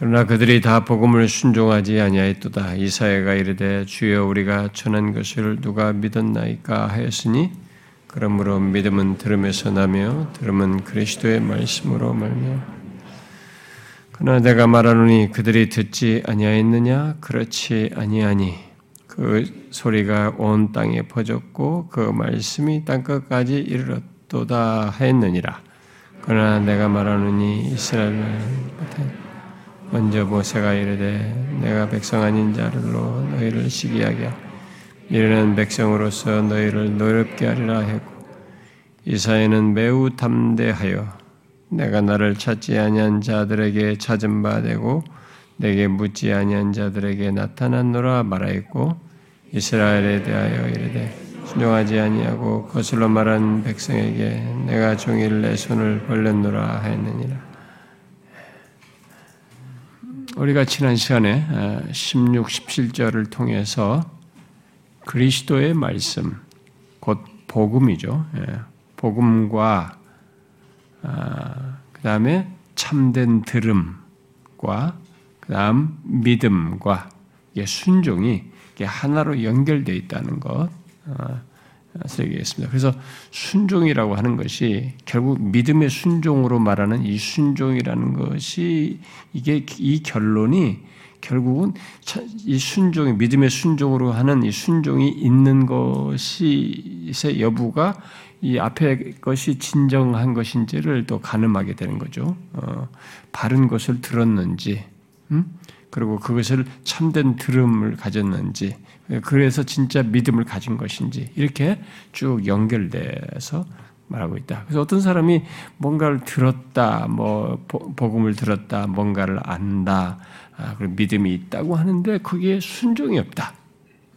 그러나 그들이 다 복음을 순종하지 아니하였도다. 이사야가 이르되 주여 우리가 전한 것을 누가 믿었나이까 하였으니 그러므로 믿음은 들음에서 나며 들음은 그리스도의 말씀으로 말며. 그러나 내가 말하노니 그들이 듣지 아니하였느냐? 그렇지 아니하니. 그 소리가 온 땅에 퍼졌고 그 말씀이 땅 끝까지 이르렀도다 했느니라. 그러나 내가 말하노니 이스라엘 먼저 모세가 이르되 내가 백성 아닌 자를로 너희를 시기하게 이르는 백성으로서 너희를 노렵게 하리라 했고 이사야는 매우 담대하여 내가 나를 찾지 아니한 자들에게 찾은 바 되고 내게 묻지 아니한 자들에게 나타났노라 말하였고 이스라엘에 대하여 이르되 순종하지 아니하고 거슬러 말한 백성에게 내가 종일 내 손을 벌렸노라 하였느니라 우리가 지난 시간에 16, 어, 17절을 통해서 그리스도의 말씀, 곧 복음이죠. 예, 복음과 아, 그 다음에 참된 들음과 그 다음 믿음과 순종이 하나로 연결되어 있다는 것 어, 설교했습니다. 그래서 순종이라고 하는 것이 결국 믿음의 순종으로 말하는 이 순종이라는 것이 이게 이 결론이 결국은 이 순종이 믿음의 순종으로 하는 이 순종이 있는 것이의 여부가 이 앞에 것이 진정한 것인지를 또 가늠하게 되는 거죠. 어, 바른 것을 들었는지, 음? 그리고 그것을 참된 들음을 가졌는지, 그래서 진짜 믿음을 가진 것인지 이렇게 쭉 연결돼서 말하고 있다. 그래서 어떤 사람이 뭔가를 들었다, 뭐 복음을 들었다, 뭔가를 안다, 아, 그리고 믿음이 있다고 하는데 그게 순종이 없다.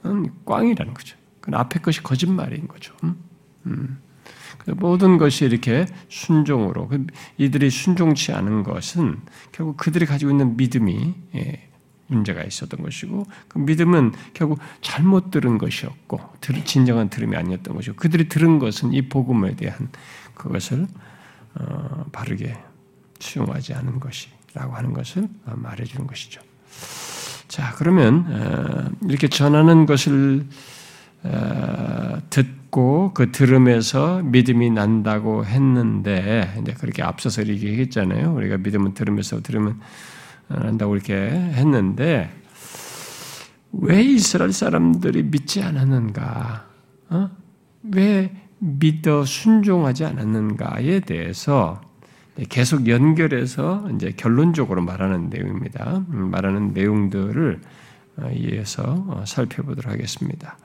음, 꽝이라는 거죠. 그 앞에 것이 거짓말인 거죠. 음? 음. 모든 것이 이렇게 순종으로 그 이들이 순종치 않은 것은 결국 그들이 가지고 있는 믿음이 예, 문제가 있었던 것이고 그 믿음은 결국 잘못 들은 것이었고 진정한 들음이 아니었던 것이고 그들이 들은 것은 이 복음에 대한 그것을 어, 바르게 수용하지 않은 것이라고 하는 것을 말해주는 것이죠. 자 그러면 어, 이렇게 전하는 것을 어, 듣고 그 들음에서 믿음이 난다고 했는데 이제 그렇게 앞서서 얘기했잖아요. 우리가 믿음은 들으면서 들으면 한다고 이렇게 했는데 왜 이스라엘 사람들이 믿지 않았는가? 어? 왜 믿어 순종하지 않았는가에 대해서 계속 연결해서 이제 결론적으로 말하는 내용입니다. 음, 말하는 내용들을 어, 이해해서 어, 살펴보도록 하겠습니다.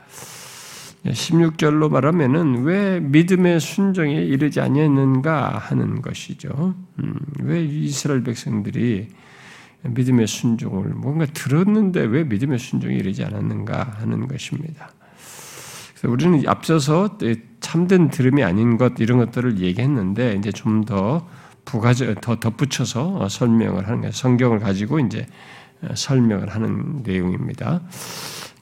16절로 말하면은 왜 믿음의 순종에 이르지 아니했는가 하는 것이죠. 음, 왜 이스라엘 백성들이 믿음의 순종을 뭔가 들었는데 왜 믿음의 순종이 이르지 않았는가 하는 것입니다. 그래서 우리는 앞서서 참된 들음이 아닌 것 이런 것들을 얘기했는데 이제 좀 더 부가적 더 덧붙여서 설명을 하는 거예요. 성경을 가지고 이제 설명을 하는 내용입니다.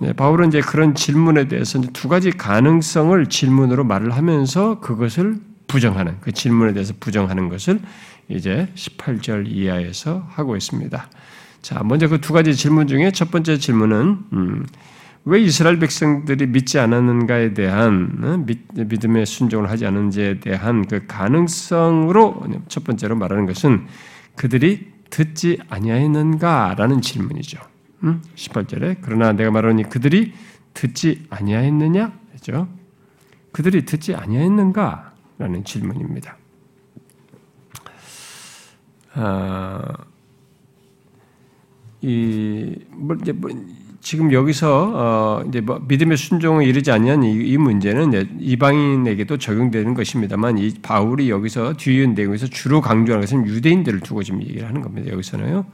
네, 바울은 이제 그런 질문에 대해서 두 가지 가능성을 질문으로 말을 하면서 그것을 부정하는 그 질문에 대해서 부정하는 것을 이제 18절 이하에서 하고 있습니다. 자, 먼저 그 두 가지 질문 중에 첫 번째 질문은 음, 왜 이스라엘 백성들이 믿지 않았는가에 대한 어, 믿, 음의 순종을 하지 않은지에 대한 그 가능성으로 첫 번째로 말하는 것은 그들이 듣지 아니하였는가라는 질문이죠. 음? 18절에 그러나 내가 말하니 그들이 듣지 아니하였느냐? 그죠? 그들이 듣지 아니하였는가라는 질문입니다. 아, 이, 뭐, 이제 뭐, 지금 여기서 어, 이제 뭐 믿음의 순종을 이르지 않는 이, 이, 문제는 이방인에게도 적용되는 것입니다만 이 바울이 여기서 뒤에 내용에서 주로 강조하는 것은 유대인들을 두고 지금 얘기를 하는 겁니다. 여기서는요.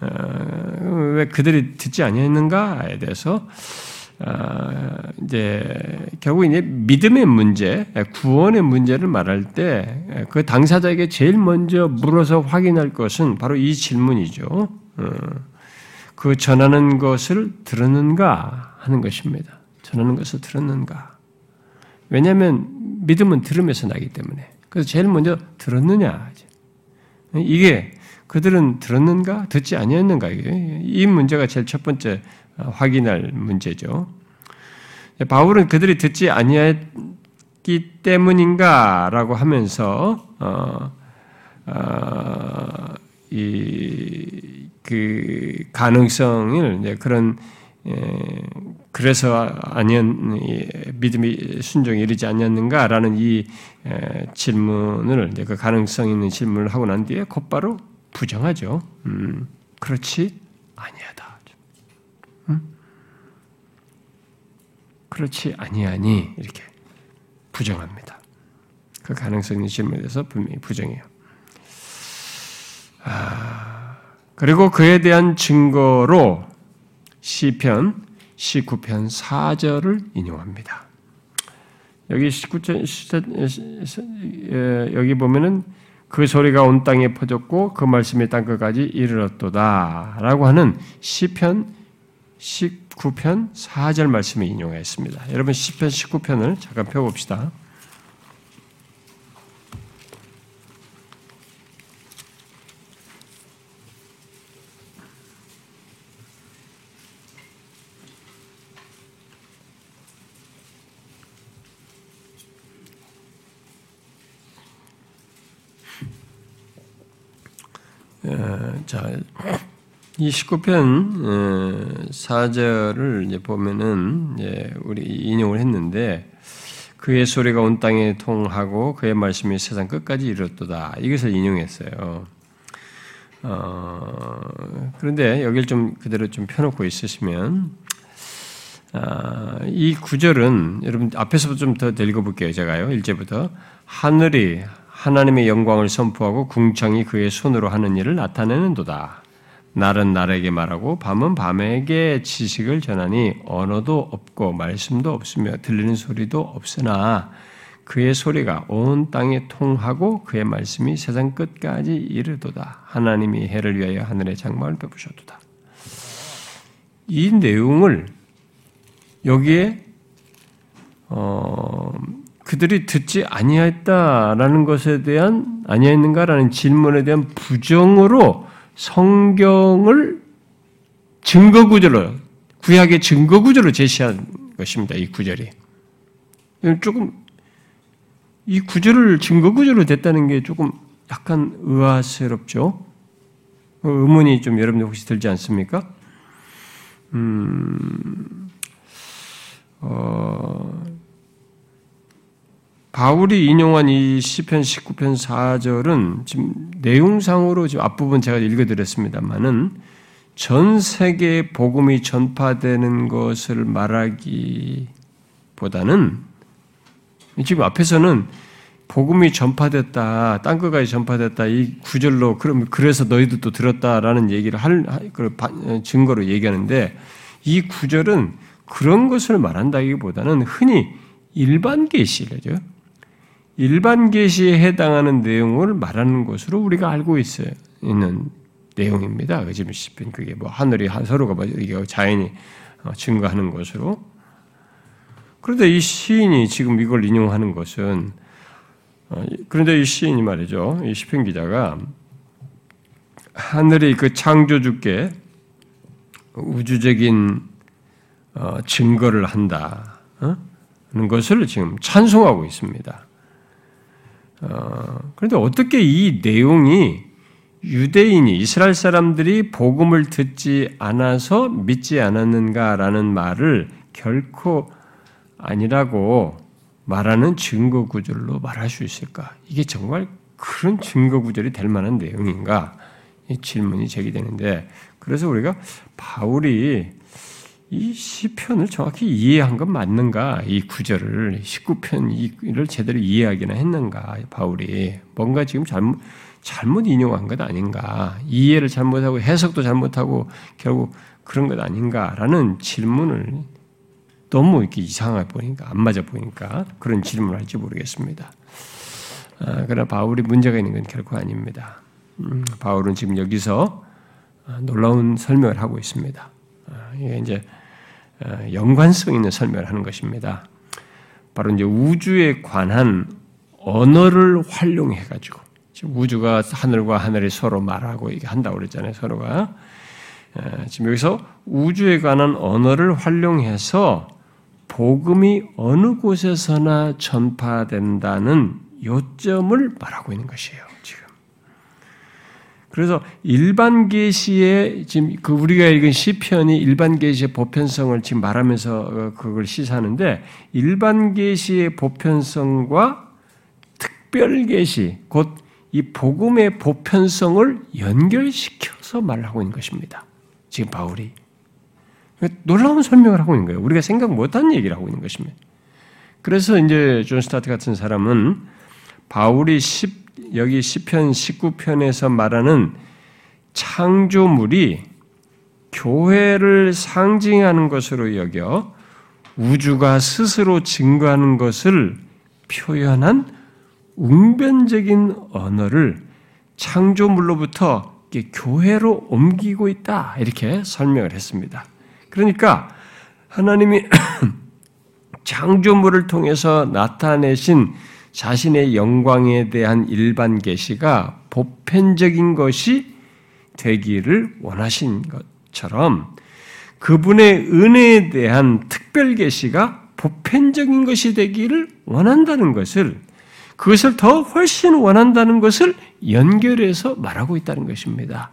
어, 왜 그들이 듣지 아니했는가에 대해서 어, 이제 결국 이제 믿음의 문제, 구원의 문제를 말할 때 그 당사자에게 제일 먼저 물어서 확인할 것은 바로 이 질문이죠. 어, 그 전하는 것을 들었는가 하는 것입니다. 전하는 것을 들었는가. 왜냐하면 믿음은 들으면서 나기 때문에. 그래서 제일 먼저 들었느냐. 이게 그들은 들었는가 듣지 아니했는가 이 문제가 제일 첫 번째 확인할 문제죠. 바울은 그들이 듣지 아니했기 때문인가라고 하면서 어, 어, 가능성을 그런 예, 그래서 아니었 믿음이 순종이 이르지 않았는가라는 이 질문을 그 가능성 있는 질문을 하고 난 뒤에 곧바로 부정하죠. 음, 그렇지 아니하다. 음? 그렇지 아니하니 이렇게 부정합니다. 그 가능성 있는 질문에 대해서 분명히 부정해요. 아, 그리고 그에 대한 증거로 시편 19편 4절을 인용합니다. 여기 19절 여기 보면은 그 소리가 온 땅에 퍼졌고 그 말씀이 땅 끝까지 이르렀도다라고 하는 시편 19 편 4절 말씀을 인용했습니다. 여러분 시편 19편을 잠깐 펴 봅시다. 자, 이 19편 4절을 이제 보면은 이제 우리 인용을 했는데 그의 소리가 온 땅에 통하고 그의 말씀이 세상 끝까지 이르렀도다. 이것을 인용했어요. 어, 그런데 여기를 좀 그대로 좀 펴놓고 있으시면 아, 이 구절은 여러분 앞에서부터 좀 더 읽어볼게요. 제가요. 1제부터 하늘이 하나님의 영광을 선포하고 궁창이 그의 손으로 하는 일을 나타내는 도다. 날은 날에게 말하고 밤은 밤에게 지식을 전하니 언어도 없고 말씀도 없으며 들리는 소리도 없으나 그의 소리가 온 땅에 통하고 그의 말씀이 세상 끝까지 이르도다. 하나님이 해를 위하여 하늘의 장막을 베푸셨도다. 이 내용을 여기에 어, 그들이 듣지 아니했다라는 것에 대한 아니했는가라는 질문에 대한 부정으로 성경을 증거 구조로 구약의 증거 구조로 제시한 것입니다. 이 구절이 조금 이 구절을 증거 구조로 됐다는 게 조금 약간 의아스럽죠. 의문이 좀 여러분들 혹시 들지 않습니까? 음, 어, 바울이 인용한 이 시편 19편 4절은 지금 내용상으로 지금 앞부분 제가 읽어 드렸습니다만은 전 세계에 복음이 전파되는 것을 말하기보다는 지금 앞에서는 복음이 전파됐다, 땅 끝까지 전파됐다 이 구절로 그럼 그래서 너희들도 들었다라는 얘기를 할그 증거로 얘기하는데 이 구절은 그런 것을 말한다기보다는 흔히 일반 계시죠. 일반 계시에 해당하는 내용을 말하는 것으로 우리가 알고 있어요. 있는 내용입니다. 그 지금 시편 그게 뭐 하늘이 서로가 뭐 자연이 어, 증거하는 것으로. 그런데 이 시인이 지금 이걸 인용하는 것은 어, 그런데 이 시인이 말이죠. 이 시편 기자가 하늘이 그 창조주께 우주적인 어, 증거를 한다. 는 것을 지금 찬송하고 있습니다. 어, 그런데 어떻게 이 내용이 유대인이 이스라엘 사람들이 복음을 듣지 않아서 믿지 않았는가라는 말을 결코 아니라고 말하는 증거 구절로 말할 수 있을까? 이게 정말 그런 증거 구절이 될 만한 내용인가? 이 질문이 제기되는데 그래서 우리가 바울이 이 시편을 정확히 이해한 건 맞는가? 이 구절을 19편을 제대로 이해하기나 했는가? 바울이 뭔가 지금 잘못 잘못 인용한 것 아닌가? 이해를 잘못하고 해석도 잘못하고 결국 그런 것 아닌가라는 질문을 너무 이렇게 이상하게 보니까 안 맞아 보니까 그런 질문을 할지 모르겠습니다. 아, 그러나 바울이 문제가 있는 건 결코 아닙니다. 음, 바울은 지금 여기서 놀라운 설명을 하고 있습니다. 아, 이게 이제 어, 연관성 있는 설명을 하는 것입니다. 바로 이제 우주에 관한 언어를 활용해 가지고 우주가 하늘과 하늘이 서로 말하고 이게 한다고 그랬잖아요. 서로가. 지금 여기서 우주에 관한 언어를 활용해서 복음이 어느 곳에서나 전파된다는 요점을 말하고 있는 것이에요. 그래서 일반 계시의 지금 그 우리가 읽은 시편이 일반 계시의 보편성을 지금 말하면서 어, 그걸 시사하는데 일반 계시의 보편성과 특별 계시 곧 이 복음의 보편성을 연결시켜서 말하고 있는 것입니다. 지금 바울이 놀라운 설명을 하고 있는 거예요. 우리가 생각 못한 얘기를 하고 있는 것입니다. 그래서 이제 존 스토트 같은 사람은 바울이 10, 여기 시편 19편에서 말하는 창조물이 교회를 상징하는 것으로 여겨 우주가 스스로 증거하는 것을 표현한 웅변적인 언어를 창조물로부터 교회로 옮기고 있다. 이렇게 설명을 했습니다. 그러니까 하나님이 창조물을 통해서 나타내신 자신의 영광에 대한 일반 계시가 보편적인 것이 되기를 원하신 것처럼 그분의 은혜에 대한 특별 계시가 보편적인 것이 되기를 원한다는 것을 그것을 더 훨씬 원한다는 것을 연결해서 말하고 있다는 것입니다.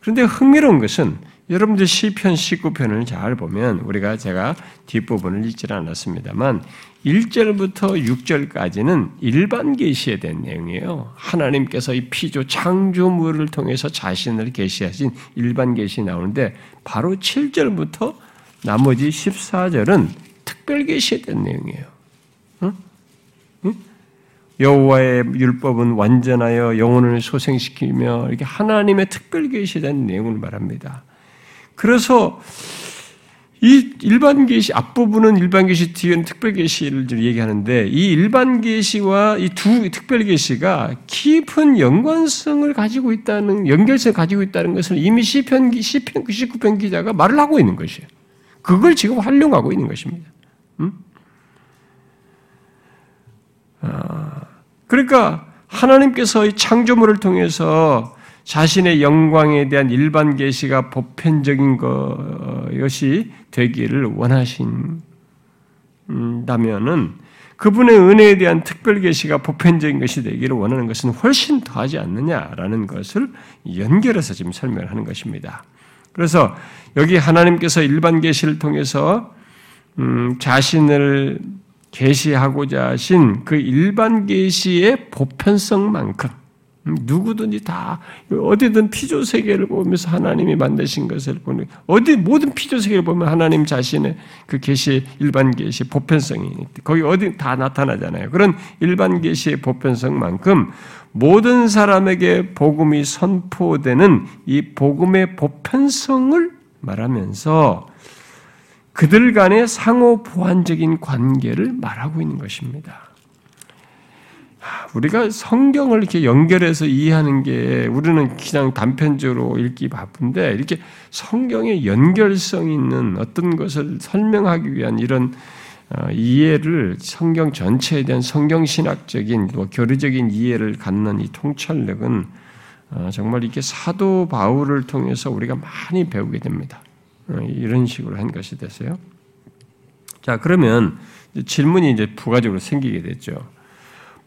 그런데 흥미로운 것은 여러분들 시편 19편을 잘 보면 우리가 제가 뒷부분을 읽지는 않았습니다만 1절부터 6절까지는 일반 계시에 대한 내용이에요. 하나님께서 이 피조 창조물을 통해서 자신을 계시하신 일반 계시 나오는데 바로 7절부터 나머지 14절은 특별 계시에 대한 내용이에요. 여호와의 율법은 완전하여 영혼을 소생시키며 이렇게 하나님의 특별 계시에 대한 내용을 말합니다. 그래서 이 일반 계시 앞부분은 일반 계시 뒤에는 특별 계시를 얘기하는데 이 일반 계시와 이 두 특별 계시가 깊은 연관성을 가지고 있다는 연결성을 가지고 있다는 것을 이미 시편 시편 19편 기자가 말을 하고 있는 것이에요. 그걸 지금 활용하고 있는 것입니다. 음? 아, 그러니까 하나님께서 이 창조물을 통해서 자신의 영광에 대한 일반 계시가 보편적인 것이 되기를 원하신다면은 그분의 은혜에 대한 특별 계시가 보편적인 것이 되기를 원하는 것은 훨씬 더하지 않느냐라는 것을 연결해서 지금 설명을 하는 것입니다. 그래서 여기 하나님께서 일반 계시를 통해서 음, 자신을 계시하고자 하신 그 일반 계시의 보편성만큼 누구든지 다 어디든 피조 세계를 보면서 하나님이 만드신 것을 보는 어디 모든 피조 세계를 보면 하나님 자신의 그 계시 일반 계시 보편성이 거기 어디 다 나타나잖아요. 그런 일반 계시의 보편성만큼 모든 사람에게 복음이 선포되는 이 복음의 보편성을 말하면서 그들 간의 상호 보완적인 관계를 말하고 있는 것입니다. 우리가 성경을 이렇게 연결해서 이해하는 게 우리는 그냥 단편적으로 읽기 바쁜데 이렇게 성경의 연결성 있는 어떤 것을 설명하기 위한 이런 어, 이해를 성경 전체에 대한 성경 신학적인 또 교리적인 이해를 갖는 이 통찰력은 어, 정말 이렇게 사도 바울을 통해서 우리가 많이 배우게 됩니다. 어, 이런 식으로 한 것이 됐어요. 자 그러면 질문이 이제 부가적으로 생기게 됐죠.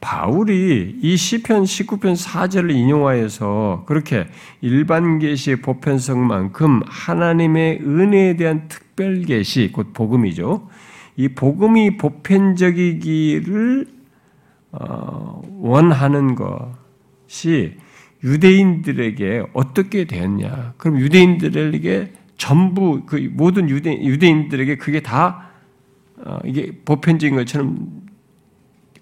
바울이 이 시편 19편 4절을 인용하여서 그렇게 일반 계시의 보편성만큼 하나님의 은혜에 대한 특별 계시 곧 복음이죠. 이 복음이 보편적이기를 어, 원하는 것이 유대인들에게 어떻게 되었냐? 그럼 유대인들에게 전부 그 모든 유대 유대인들에게 그게 다 어, 이게 보편적인 것처럼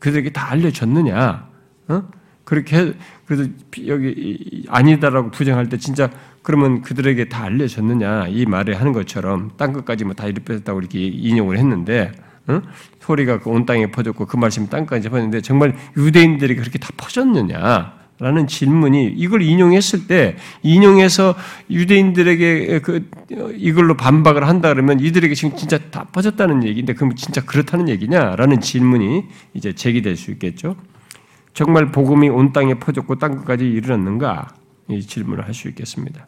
그들에게 다 알려졌느냐? 어? 그렇게 그래서 여기 아니다라고 부정할 때 진짜 그러면 그들에게 다 알려졌느냐 이 말을 하는 것처럼 땅 끝까지 뭐 다 이르렀다고 이렇게 인용을 했는데 어? 소리가 그 온 땅에 퍼졌고 그 말씀이 땅까지 퍼졌는데 정말 유대인들에게 그렇게 다 퍼졌느냐? 라는 질문이 이걸 인용했을 때 인용해서 유대인들에게 그 이걸로 반박을 한다 그러면 이들에게 지금 진짜 다 빠졌다는 얘기인데 그럼 진짜 그렇다는 얘기냐라는 질문이 이제 제기될 수 있겠죠. 정말 복음이 온 땅에 퍼졌고 땅 끝까지 이르렀는가? 이 질문을 할 수 있겠습니다.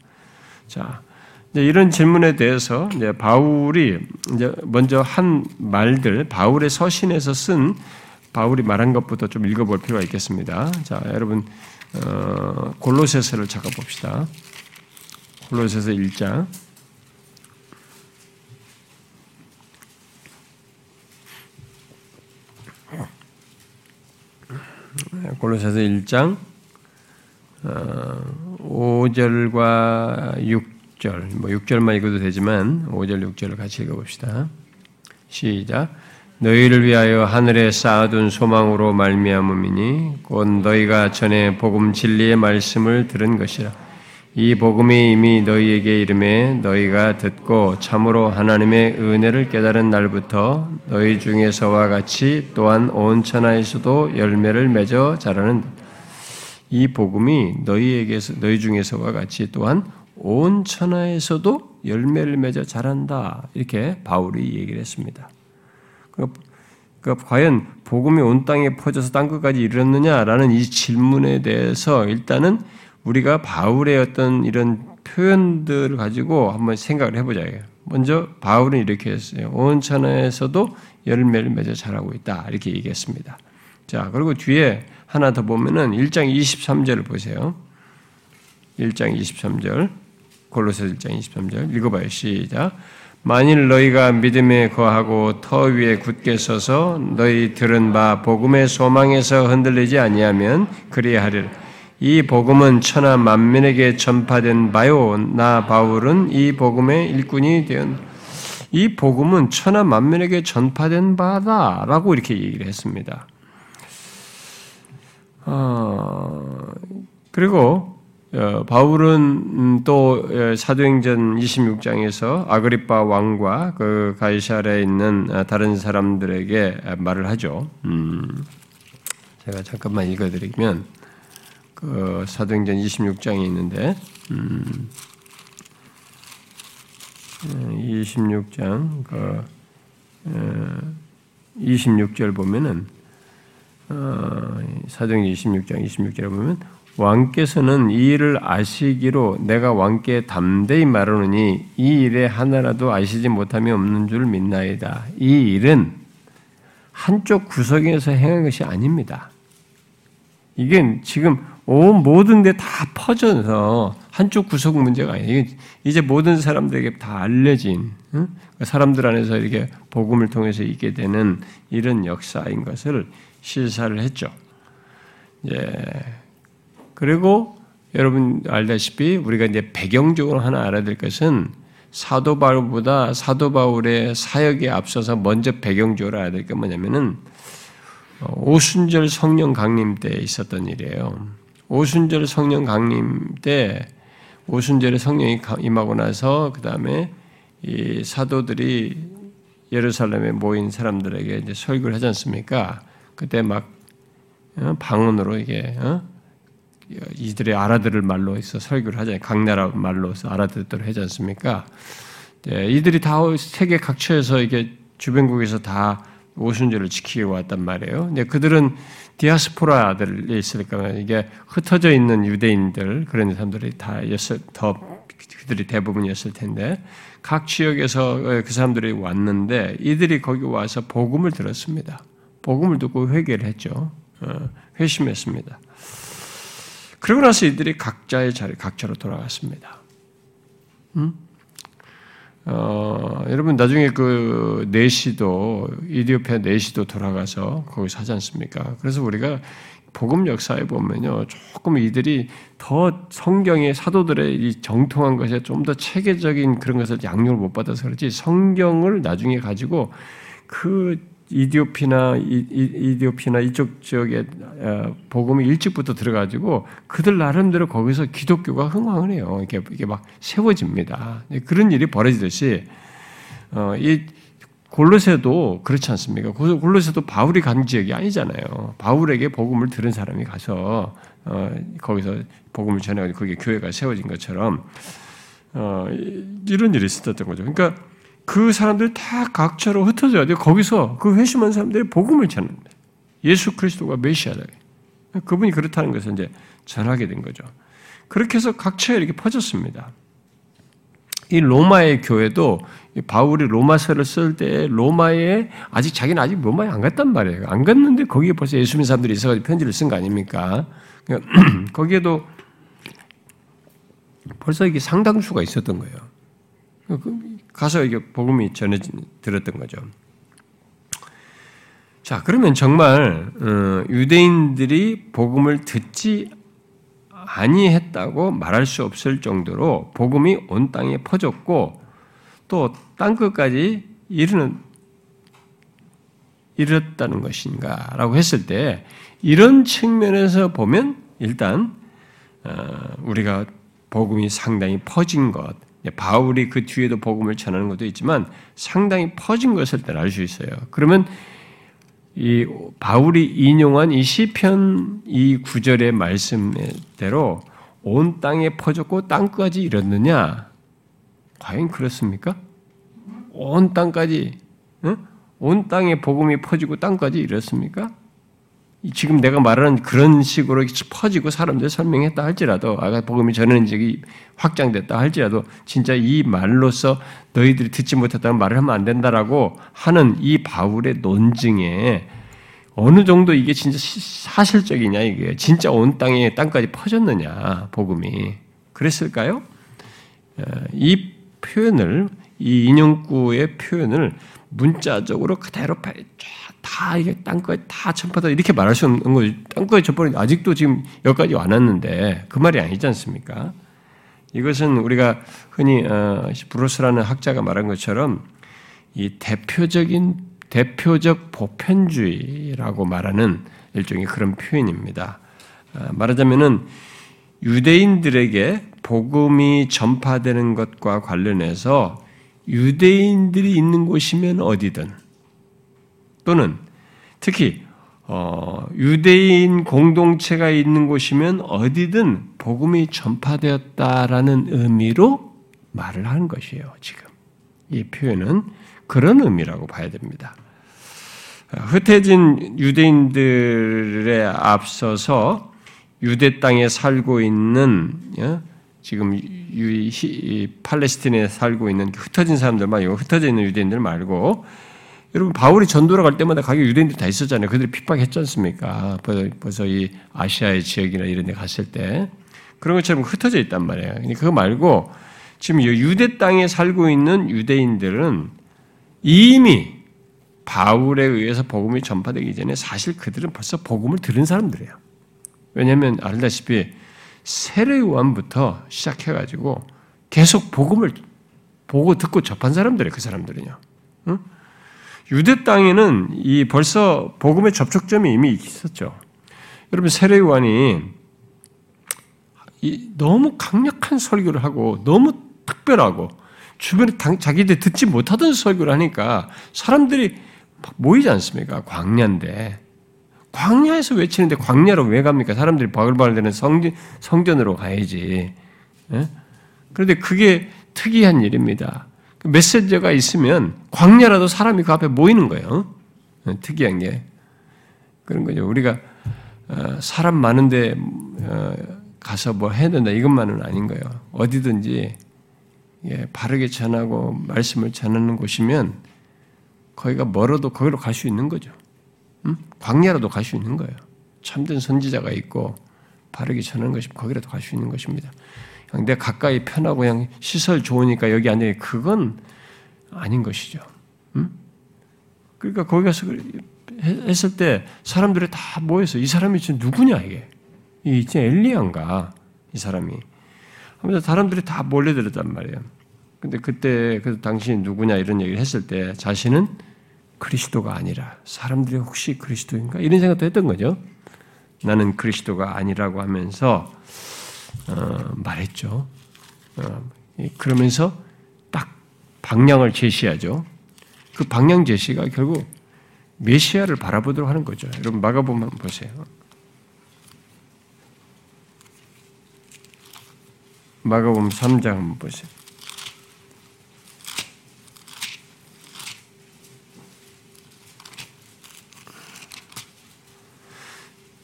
자, 이런 질문에 대해서 이제 바울이 이제 먼저 한 말들, 바울의 서신에서 쓴 바울이 말한 것부터 좀 읽어볼 필요가 있겠습니다. 자, 여러분 어, 골로새서를 잠깐 봅시다. 골로새서 1장. 골로새서 1장 5절과 6절, 뭐 6절만 읽어도 되지만 5절, 6절을 같이 읽어 봅시다. 시작. 너희를 위하여 하늘에 쌓아둔 소망으로 말미암음이니 곧 너희가 전에 복음 진리의 말씀을 들은 것이라. 이 복음이 이미 너희에게 이름에 너희가 듣고 참으로 하나님의 은혜를 깨달은 날부터 너희 중에서와 같이 또한 온 천하에서도 열매를 맺어 자라는 이 복음이 너희에게서 너희 중에서와 같이 또한 온 천하에서도 열매를 맺어 자란다 이렇게 바울이 얘기를 했습니다. 그러니까, 과연 복음이 온 땅에 퍼져서 땅 끝까지 이르렀느냐라는 이 질문에 대해서 일단은 우리가 바울의 어떤 이런 표현들을 가지고 한번 생각을 해보자. 먼저 바울은 이렇게 했어요. 온 천하에서도 열매를 맺어 자라고 있다. 이렇게 얘기했습니다. 자, 그리고 뒤에 하나 더 보면은 1장 23절을 보세요. 1장 23절. 골로새 1장 23절. 읽어봐요. 시작. 만일 너희가 믿음에 거하고 터 위에 굳게 서서 너희 들은 바 복음의 소망에서 흔들리지 아니하면 그리하리라. 이 복음은 천하 만민에게 전파된 바요. 나 바울은 이 복음의 일꾼이 되었. 이 복음은 천하 만민에게 전파된 바다라고 이렇게 얘기를 했습니다. 어, 그리고 어, 바울은 음, 또 어, 사도행전 26장에서 아그리파 왕과 그 가이사랴에 있는 어, 다른 사람들에게 말을 하죠. 음, 제가 잠깐만 읽어드리면 그 사도행전 26장에 있는데 음, 26장 그 26절 보면은 어, 사도행전 26장 26절에 보면 왕께서는 이 일을 아시기로 내가 왕께 담대히 말하노니 이 일에 하나라도 아시지 못함이 없는 줄 믿나이다. 이 일은 한쪽 구석에서 행한 것이 아닙니다. 이게 지금 온 모든 데 다 퍼져서 한쪽 구석 문제가 아니에요. 이제 모든 사람들에게 다 알려진 사람들 안에서 이렇게 복음을 통해서 있게 되는 이런 역사인 것을 시사를 했죠. 예. 그리고 여러분 알다시피 우리가 이제 배경적으로 하나 알아야 될 것은 사도 바울보다 사도 바울의 사역에 앞서서 먼저 배경적으로 알아야 될 게 뭐냐면은 오순절 성령 강림 때 있었던 일이에요. 오순절 성령 강림 때 오순절에 성령이 임하고 나서 그 다음에 이 사도들이 예루살렘에 모인 사람들에게 이제 설교를 하지 않습니까? 그때 막 어, 방언으로 이게 어? 이들의 알아들을 말로 해서 설교를 하잖아요. 각 나라 말로서 알아듣도록 하지 않습니까? 예, 이들이 다 세계 각처에서 이게 주변국에서 다 오순절을 지키고 왔단 말이에요. 근데 그들은 디아스포라들이 있으니까 이게 흩어져 있는 유대인들 그런 사람들이 다였을 더 그들이 대부분이었을 텐데 각 지역에서 그 사람들이 왔는데 이들이 거기 와서 복음을 들었습니다. 복음을 듣고 회개를 했죠. 어, 회심했습니다. 그러고 나서 이들이 각자의 자리, 각자로 돌아갔습니다. 음? 어, 여러분 나중에 그 네시도 이디오피아 네시도 돌아가서 거기서 하지 않습니까? 그래서 우리가 복음 역사에 보면요 조금 이들이 더 성경의 사도들의 이 정통한 것에 좀 더 체계적인 그런 것을 양육을 못 받아서 그렇지 성경을 나중에 가지고 그 이디오피나 이 디오피나 이쪽 지역에 어, 복음이 일찍부터 들어가지고 그들 나름대로 거기서 기독교가 흥황을 해요. 이게 이게 막 세워집니다. 그런 일이 벌어지듯이 어, 이 골로새도 그렇지 않습니까? 골로새도 바울이 간 지역이 아니잖아요. 바울에게 복음을 들은 사람이 가서 어, 거기서 복음을 전해가지고 거기에 교회가 세워진 것처럼 이런 일이 있었던 거죠. 그러니까 그 사람들 다 각처로 흩어져야 돼요. 거기서 그 회심한 사람들이 복음을 전합니다. 예수 그리스도가 메시아다. 그분이 그렇다는 것을 이제 전하게 된 거죠. 그렇게 해서 각처에 이렇게 퍼졌습니다. 이 로마의 교회도 바울이 로마서를 쓸 때 로마에 아직 자기는 아직 로마에 안 갔단 말이에요. 안 갔는데 거기에 벌써 예수 믿는 사람들이 있어가지고 편지를 쓴 거 아닙니까? 그러니까 거기에도 벌써 이게 상당수가 있었던 거예요. 그 가서 이게 복음이 전해진 들었던 거죠. 자, 그러면 정말 어, 유대인들이 복음을 듣지 아니했다고 말할 수 없을 정도로 복음이 온 땅에 퍼졌고 또 땅 끝까지 이르는 이르렀다는 것인가라고 했을 때 이런 측면에서 보면 일단 어, 우리가 복음이 상당히 퍼진 것, 바울이 그 뒤에도 복음을 전하는 것도 있지만 상당히 퍼진 것을 알 수 있어요. 그러면 이 바울이 인용한 이 시편 이 구절의 말씀대로 온 땅에 퍼졌고 땅까지 이뤘느냐? 과연 그렇습니까? 온 땅까지 응? 온 땅에 복음이 퍼지고 땅까지 이뤘습니까? 지금 내가 말하는 그런 식으로 퍼지고 사람들 설명했다 할지라도 아까 복음이 전하는 적이 확장됐다 할지라도 진짜 이 말로서 너희들이 듣지 못했다는 말을 하면 안 된다라고 하는 이 바울의 논증에 어느 정도 이게 진짜 사실적이냐 이게 진짜 온 땅에 땅까지 퍼졌느냐 복음이 그랬을까요? 어, 이 표현을 이 인용구의 표현을 문자적으로 그대로 다 이게 땅까지 다 전파다 이렇게 말할 수 없는 거죠. 땅까지 전파는 아직도 지금 여기까지 왔는데 그 말이 아니지 않습니까? 이것은 우리가 흔히 어, 브로스라는 학자가 말한 것처럼 이 대표적인 대표적 보편주의라고 말하는 일종의 그런 표현입니다. 어, 말하자면은 유대인들에게 복음이 전파되는 것과 관련해서 유대인들이 있는 곳이면 어디든 또는 특히 어, 유대인 공동체가 있는 곳이면 어디든 복음이 전파되었다라는 의미로 말을 하는 것이에요. 지금 이 표현은 그런 의미라고 봐야 됩니다. 흩어진 유대인들에 앞서서 유대 땅에 살고 있는 예, 지금 팔레스틴에 살고 있는 흩어진 사람들 말고 흩어져 있는 유대인들 말고 여러분 바울이 전도를 갈 때마다 가게 유대인들이 다 있었잖아요. 그들이 핍박했지 않습니까? 벌써 이 아시아의 지역이나 이런 데 갔을 때 그런 것처럼 흩어져 있단 말이에요. 그거 말고 지금 유대 땅에 살고 있는 유대인들은 이미 바울에 의해서 복음이 전파되기 전에 사실 그들은 벌써 복음을 들은 사람들이에요. 왜냐하면 알다시피 세례 요한부터 시작해가지고 계속 복음을 보고 듣고 접한 사람들이에요. 그 사람들은요. 응? 유대 땅에는 이 벌써 복음의 접촉점이 이미 있었죠. 여러분 세례 요한이 너무 강력한 설교를 하고 너무 특별하고 주변에 자기들 듣지 못하던 설교를 하니까 사람들이 모이지 않습니까? 광야인데 광야에서 외치는데 광야로 왜 갑니까? 사람들이 바글바글대는 성전, 으로 가야지. 예? 그런데 그게 특이한 일입니다. 그 메시저가 있으면 광야라도 사람이 그 앞에 모이는 거예요. 예, 특이한 게 그런 거죠. 우리가 어, 사람 많은데 어, 가서 뭐 해야 된다 이것만은 아닌 거예요. 어디든지 예, 바르게 전하고 말씀을 전하는 곳이면 거기가 멀어도 거기로 갈 수 있는 거죠. 음? 광야라도 갈 수 있는 거예요. 참된 선지자가 있고 바르게 전하는 것이 거기라도 갈 수 있는 것입니다. 내 가까이 편하고 그냥 시설 좋으니까 여기 앉아 그건 아닌 것이죠. 음? 그러니까 거기 가서 했을 때 사람들이 다 모여서 이 사람이 지금 누구냐 이게 이 엘리야인가 이 사람이 하면서 사람들이 다 몰려들었단 말이에요. 근데 그때 그 당신이 누구냐 이런 얘기를 했을 때 자신은 그리스도가 아니라 사람들이 혹시 그리스도인가 이런 생각도 했던 거죠. 나는 그리스도가 아니라고 하면서 어, 말했죠. 어, 그러면서 딱 방향을 제시하죠. 그 방향 제시가 결국 메시아를 바라보도록 하는 거죠. 여러분 마가복음 보세요. 마가복음 3장 한번 보세요.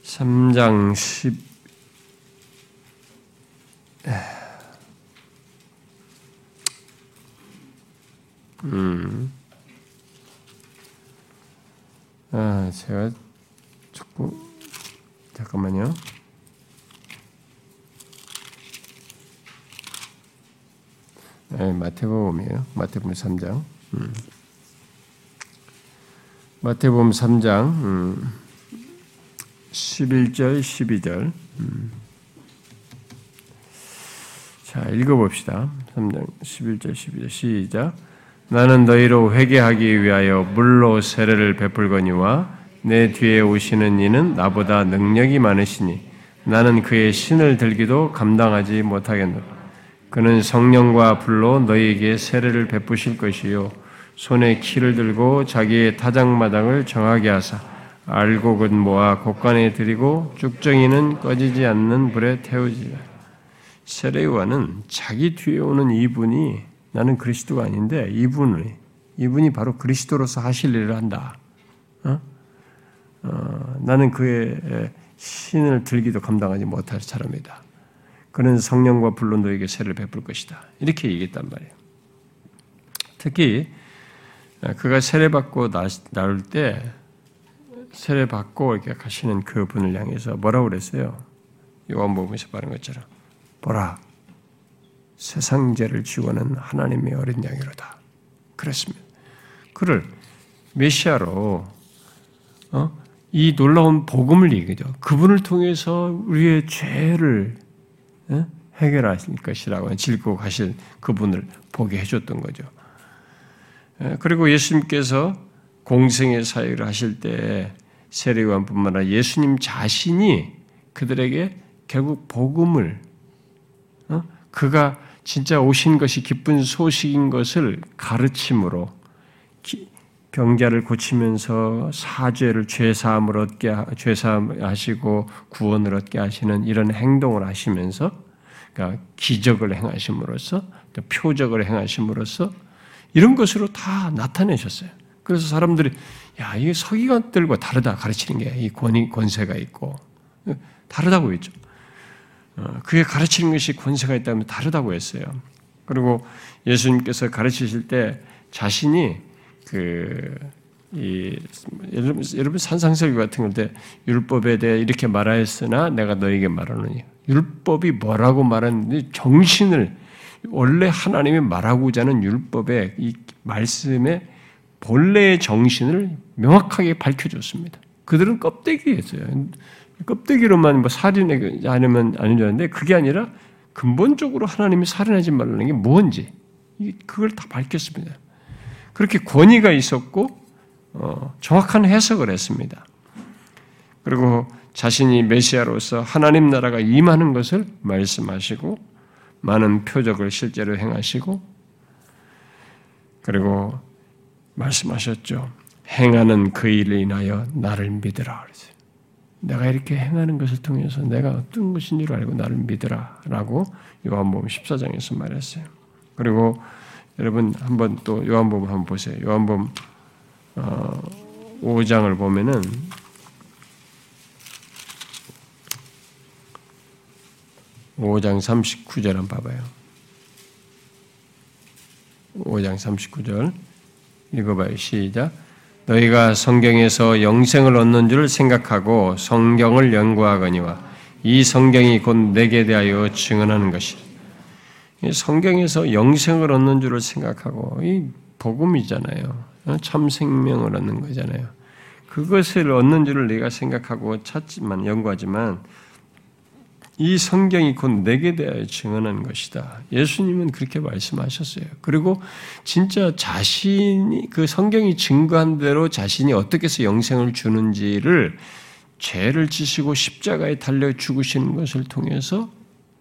3장 10 음. 아, 제가 자꾸 잠깐만요. 네, 마태복음이에요. 마태복음 3장. 음. 마태복음 3장 음. 11절, 12절. 음. 자, 읽어봅시다. 3장 11절, 12절 시작. 나는 너희로 회개하기 위하여 물로 세례를 베풀거니와 내 뒤에 오시는 이는 나보다 능력이 많으시니 나는 그의 신을 들기도 감당하지 못하겠노라. 그는 성령과 불로 너희에게 세례를 베푸실 것이요 손에 키를 들고 자기의 타작마당을 정하게 하사 알곡은 모아 곡간에 들이고 쭉정이는 꺼지지 않는 불에 태우지라. 세례요한은 자기 뒤에 오는 이분이 나는 그리스도가 아닌데 이분이 이분이 바로 그리스도로서 하실 일을 한다. 어? 어, 나는 그의 신을 들기도 감당하지 못할 사람이다. 그는 성령과 불로 너에게 세를 베풀 것이다. 이렇게 얘기했단 말이에요. 특히 그가 세례 받고 나올 때 세례 받고 이렇게 가시는 그 분을 향해서 뭐라고 그랬어요? 요한복음에서 말한 것처럼 보라 세상 죄를 지고는 하나님의 어린 양이로다. 그랬습니다. 그를 메시아로 어? 이 놀라운 복음을 얘기죠. 그분을 통해서 우리의 죄를 어? 해결하실 것이라고 질고 가실 그분을 보게 해줬던 거죠. 그리고 예수님께서 공생의 사역을 하실 때 세례요한뿐만 아니라 예수님 자신이 그들에게 결국 복음을 어? 그가 진짜 오신 것이 기쁜 소식인 것을 가르침으로 병자를 고치면서 사죄를 죄사함을 얻게 죄사하시고 구원을 얻게 하시는 이런 행동을 하시면서 그러니까 기적을 행하심으로써 또 표적을 행하심으로써 이런 것으로 다 나타내셨어요. 그래서 사람들이 야 이게 서기관들과 다르다 가르치는 게 이 권위 권세가 있고 다르다고 했죠. 어, 그게 가르치는 것이 권세가 있다면 다르다고 했어요. 그리고 예수님께서 가르치실 때 자신이 그, 이, 여러분, 여러분 산상설교 같은 걸때 율법에 대해 이렇게 말하였으나 내가 너에게 말하느니 율법이 뭐라고 말하는지 정신을 원래 하나님이 말하고자 하는 율법의 이 말씀의 본래의 정신을 명확하게 밝혀줬습니다. 그들은 껍데기였어요. 껍데기로만 뭐 살인하지 않으면 알았는데 그게 아니라 근본적으로 하나님이 살인하지 말라는 게 뭔지 그걸 다 밝혔습니다. 그렇게 권위가 있었고 어, 정확한 해석을 했습니다. 그리고 자신이 메시아로서 하나님 나라가 임하는 것을 말씀하시고 많은 표적을 실제로 행하시고 그리고 말씀하셨죠. 행하는 그 일을 인하여 나를 믿으라. 그랬어요. 내가 이렇게 행하는 것을 통해서 내가 어떤 것인 줄 알고 나를 믿으라. 라고 요한복음 14장에서 말했어요. 그리고 여러분 한번 또 요한복음 한번 보세요. 요한복음 어, 5장을 보면은 (5장 39절) 한번 봐봐요. 5장 39절 읽어봐요. 시작. 너희가 성경에서 영생을 얻는 줄 생각하고 성경을 연구하거니와 이 성경이 곧 내게 대하여 증언하는 것이 성경에서 영생을 얻는 줄을 생각하고 이 복음이잖아요. 어? 참 생명을 얻는 거잖아요. 그것을 얻는 줄을 내가 생각하고 찾지만 연구하지만 이 성경이 곧 내게 대하여 증언하는 것이다. 예수님은 그렇게 말씀하셨어요. 그리고 진짜 자신이 그 성경이 증거한 대로 자신이 어떻게 해서 영생을 주는지를 죄를 지시고 십자가에 달려 죽으시는 것을 통해서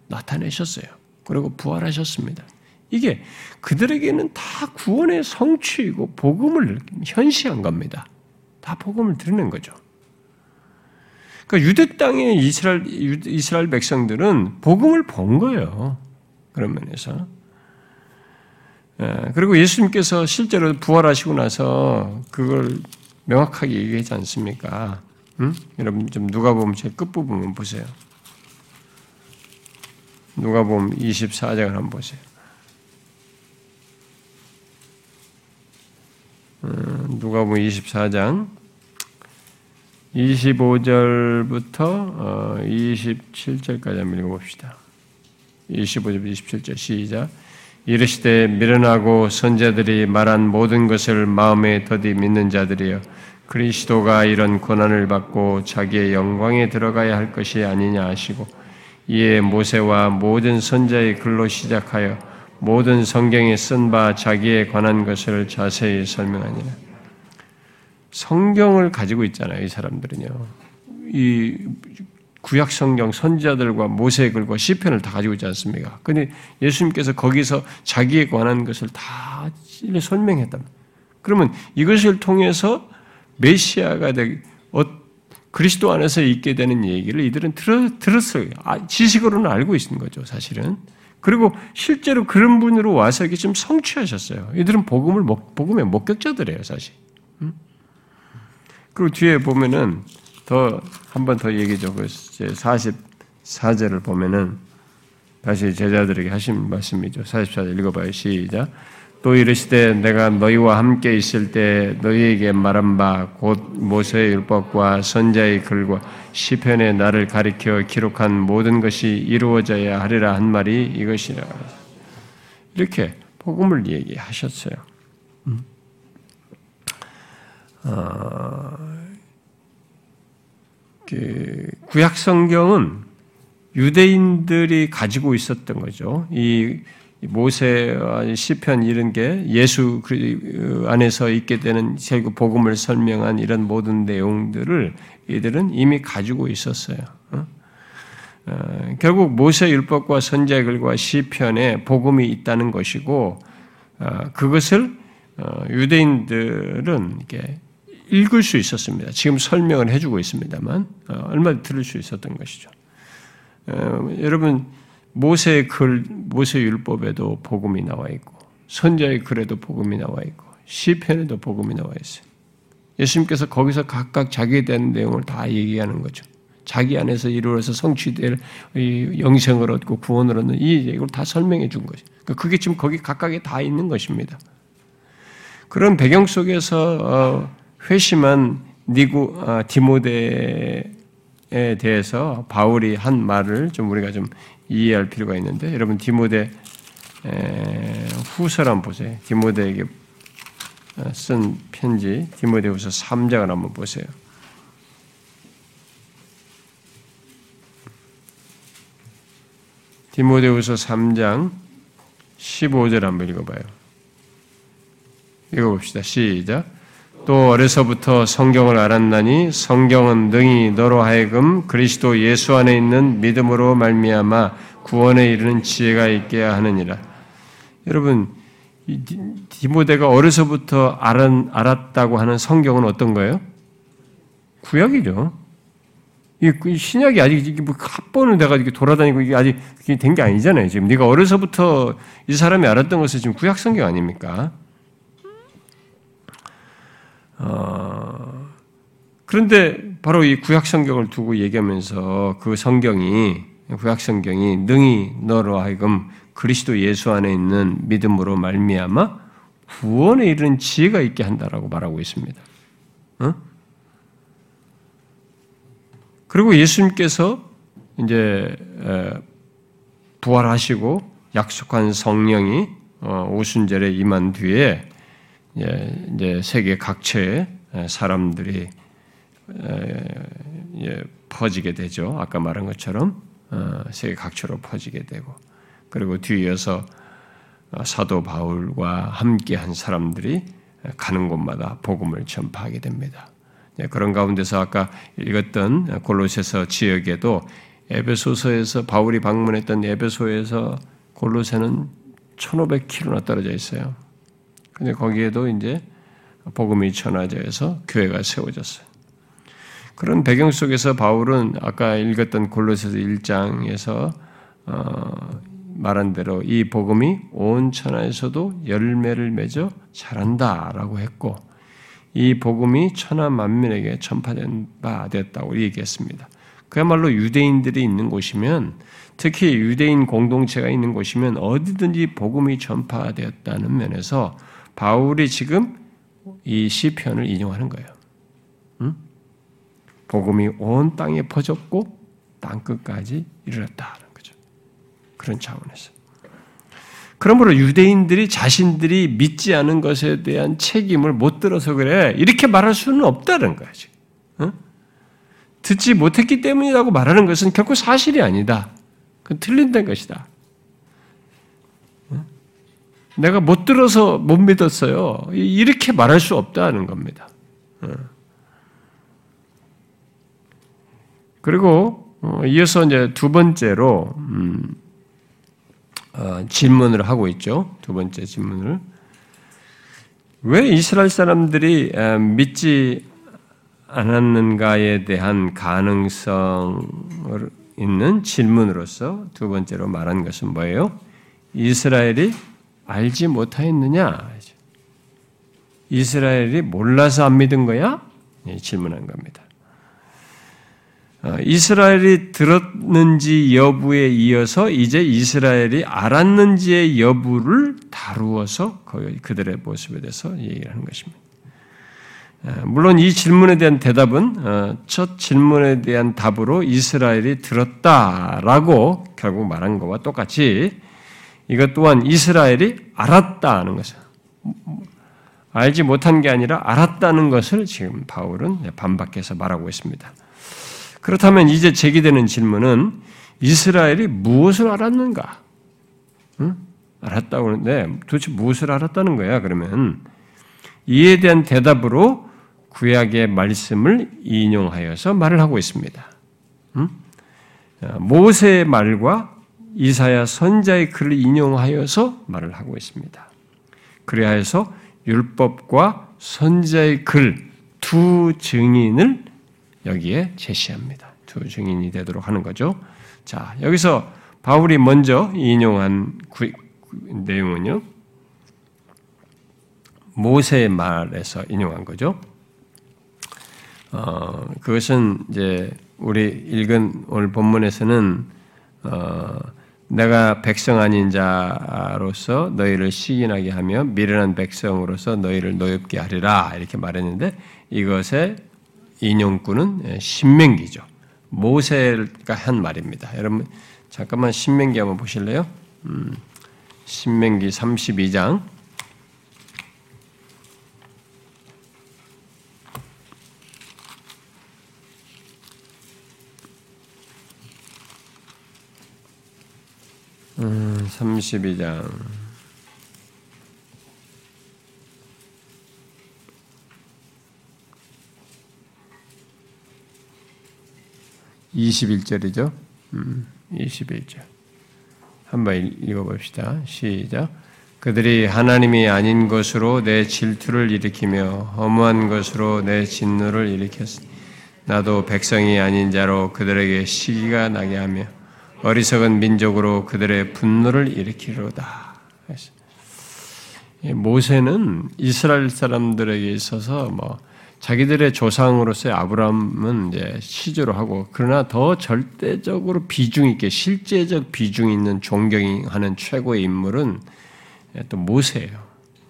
나타내셨어요. 그리고 부활하셨습니다. 이게 그들에게는 다 구원의 성취이고 복음을 현시한 겁니다. 다 복음을 드리는 거죠. 그러니까 유대 땅의 이스라엘, 이스라엘 백성들은 복음을 본 거예요. 그런 면에서. 예, 그리고 예수님께서 실제로 부활하시고 나서 그걸 명확하게 얘기하지 않습니까? 응? 여러분 좀 누가 보면 제 끝부분만 보세요. 누가 보면 24장을 한번 보세요. 어, 누가 보면 24장 25절부터 27절까지 어, 한번 읽어봅시다. 25절 27절 시작 이르시되 미련하고 선자들이 말한 모든 것을 마음에 더디 믿는 자들이여 그리스도가 이런 고난을 받고 자기의 영광에 들어가야 할 것이 아니냐 하시고 이에 모세와 모든 선자의 글로 시작하여 모든 성경에 쓴 바 자기에 관한 것을 자세히 설명하니라. 성경을 가지고 있잖아요, 이 사람들은요. 이 구약 성경 선지자들과 모세의 글과 시편을 다 가지고 있지 않습니까? 근데 예수님께서 거기서 자기에 관한 것을 다 설명했다. 그러면 이것을 통해서 메시아가 되 어, 그리스도 안에서 있게 되는 얘기를 이들은 들었, 들었어요. 아, 지식으로는 알고 있는 거죠, 사실은. 그리고 실제로 그런 분으로 와서 이게 좀 성취하셨어요. 이들은 복음을 복음의 목격자들이에요, 사실. 그리고 뒤에 보면은 더 한 번 더 얘기죠. 그 44절을 보면은 다시 제자들에게 하신 말씀이죠. 44절 읽어봐요. 시작. 또 이르시되 내가 너희와 함께 있을 때 너희에게 말한 바 곧 모세의 율법과 선자의 글과 시편에 나를 가리켜 기록한 모든 것이 이루어져야 하리라 한 말이 이것이라. 이렇게 복음을 얘기하셨어요. 음. 어, 그 구약 성경은 유대인들이 가지고 있었던 거죠. 이 모세와 시편 이런 게 예수 안에서 있게 되는 결국 복음을 설명한 이런 모든 내용들을 이들은 이미 가지고 있었어요. 어? 어, 결국 모세 율법과 선지자 글과 시편에 복음이 있다는 것이고 어, 그것을 유대인들은 이렇게 읽을 수 있었습니다. 지금 설명을 해주고 있습니다만 얼마나 들을 수 있었던 것이죠. 여러분 모세의 글, 모세 율법에도 복음이 나와 있고 선자의 글에도 복음이 나와 있고 시편에도 복음이 나와 있어요. 예수님께서 거기서 각각 자기에 대한 내용을 다 얘기하는 거죠. 자기 안에서 이루어서 성취될 영생을 얻고 구원을 얻는 이 이걸 다 설명해 준 거죠. 그러니까 그게 지금 거기 각각에 다 있는 것입니다. 그런 배경 속에서 어, 회심한 니고 아, 디모데에 대해서 바울이 한 말을 좀 우리가 좀 이해할 필요가 있는데 여러분 디모데 후서를 한번 보세요. 디모데에게 어, 쓴 편지 디모데후서 3장을 한번 보세요. 디모데후서 3장 15절 한번 읽어봐요. 읽어봅시다. 시작. 또 어려서부터 성경을 알았나니 성경은 능히 너로 하여금 그리스도 예수 안에 있는 믿음으로 말미암아 구원에 이르는 지혜가 있게 하느니라. 여러분 디모데가 어려서부터 알았다고 하는 성경은 어떤 거예요? 구약이죠. 이그 신약이 아직 이게 뭐 합본을 내가 이렇게 돌아다니고 이게 아직 된 게 아니잖아요. 지금 네가 어려서부터 이 사람이 알았던 것은 지금 구약 성경 아닙니까? 어, 그런데 바로 이 구약 성경을 두고 얘기하면서 그 성경이 구약 성경이 능히 너로 하여금 그리스도 예수 안에 있는 믿음으로 말미암아 구원에 이르는 지혜가 있게 한다라고 말하고 있습니다. 어? 그리고 예수님께서 이제 부활하시고 약속한 성령이 어, 오순절에 임한 뒤에 이제 세계 각처에 사람들이 퍼지게 되죠. 아까 말한 것처럼 어, 세계 각처로 퍼지게 되고 그리고 뒤이어서 어, 사도 바울과 함께한 사람들이 가는 곳마다 복음을 전파하게 됩니다. 그런 가운데서 아까 읽었던 골로새서 지역에도 에베소서에서 바울이 방문했던 에베소에서 골로새는 1,500km나 떨어져 있어요. 근데 거기에도 이제 복음이 전화져서 교회가 세워졌어요. 그런 배경 속에서 바울은 아까 읽었던 골로새서 1장에서 어, 말한 대로 이 복음이 온 천하에서도 열매를 맺어 자란다라고 했고 이 복음이 천하 만민에게 전파된 바 되었다고 얘기했습니다. 그야말로 유대인들이 있는 곳이면 특히 유대인 공동체가 있는 곳이면 어디든지 복음이 전파되었다는 면에서 바울이 지금 이 시편을 인용하는 거예요. 응? 복음이 온 땅에 퍼졌고 땅 끝까지 이르렀다는 거죠. 그런 차원에서. 그러므로 유대인들이 자신들이 믿지 않은 것에 대한 책임을 못 들어서 그래 이렇게 말할 수는 없다는 거야 지금. 응? 듣지 못했기 때문이라고 말하는 것은 결코 사실이 아니다. 그건 틀린다는 것이다. 내가 못 들어서 못 믿었어요. 이렇게 말할 수 없다는 겁니다. 그리고 어, 이어서 이제 두 번째로 음, 어, 질문을 하고 있죠. 두 번째 질문을 왜 이스라엘 사람들이 믿지 않았는가에 대한 가능성 있는 질문으로서 두 번째로 말한 것은 뭐예요? 이스라엘이 알지 못하였느냐? 이스라엘이 몰라서 안 믿은 거야? 네, 질문한 겁니다. 어, 이스라엘이 들었는지 여부에 이어서 이제 이스라엘이 알았는지의 여부를 다루어서 그들의 모습에 대해서 얘기를 하는 것입니다. 물론 이 질문에 대한 대답은 어, 첫 질문에 대한 답으로 이스라엘이 들었다라고 결국 말한 것과 똑같이 이것 또한 이스라엘이 알았다는 것을 알지 못한 게 아니라 알았다는 것을 지금 바울은 반박해서 말하고 있습니다. 그렇다면 이제 제기되는 질문은 이스라엘이 무엇을 알았는가? 응? 알았다고 하는데 도대체 무엇을 알았다는 거야? 그러면 이에 대한 대답으로 구약의 말씀을 인용하여서 말을 하고 있습니다. 모세의 말과 이사야 선자의 글을 인용하여서 말을 하고 있습니다. 그래야 해서 율법과 선자의 글 두 증인을 여기에 제시합니다. 두 증인이 되도록 하는 거죠. 자, 여기서 바울이 먼저 인용한 구, 내용은요. 모세의 말에서 인용한 거죠. 어, 그것은 이제 우리 읽은 오늘 본문에서는 어, 내가 백성 아닌 자로서 너희를 시인하게 하며 미련한 백성으로서 너희를 노엽게 하리라 이렇게 말했는데 이것의 인용구는 신명기죠. 모세가 한 말입니다. 여러분 잠깐만 신명기 한번 보실래요? 음, 신명기 32장 32장. (21절이죠) 음, 21절. 한번 읽어봅시다. 시작. 그들이 하나님이 아닌 것으로 내 질투를 일으키며 허무한 것으로 내 진노를 일으켰으니 나도 백성이 아닌 자로 그들에게 시기가 나게 하며 어리석은 민족으로 그들의 분노를 일으키로다. 모세는 이스라엘 사람들에게 있어서 뭐 자기들의 조상으로서의 아브라함은 이제 시조로 하고 그러나 더 절대적으로 비중 있게 실제적 비중 있는 존경하는 최고의 인물은 또 모세예요.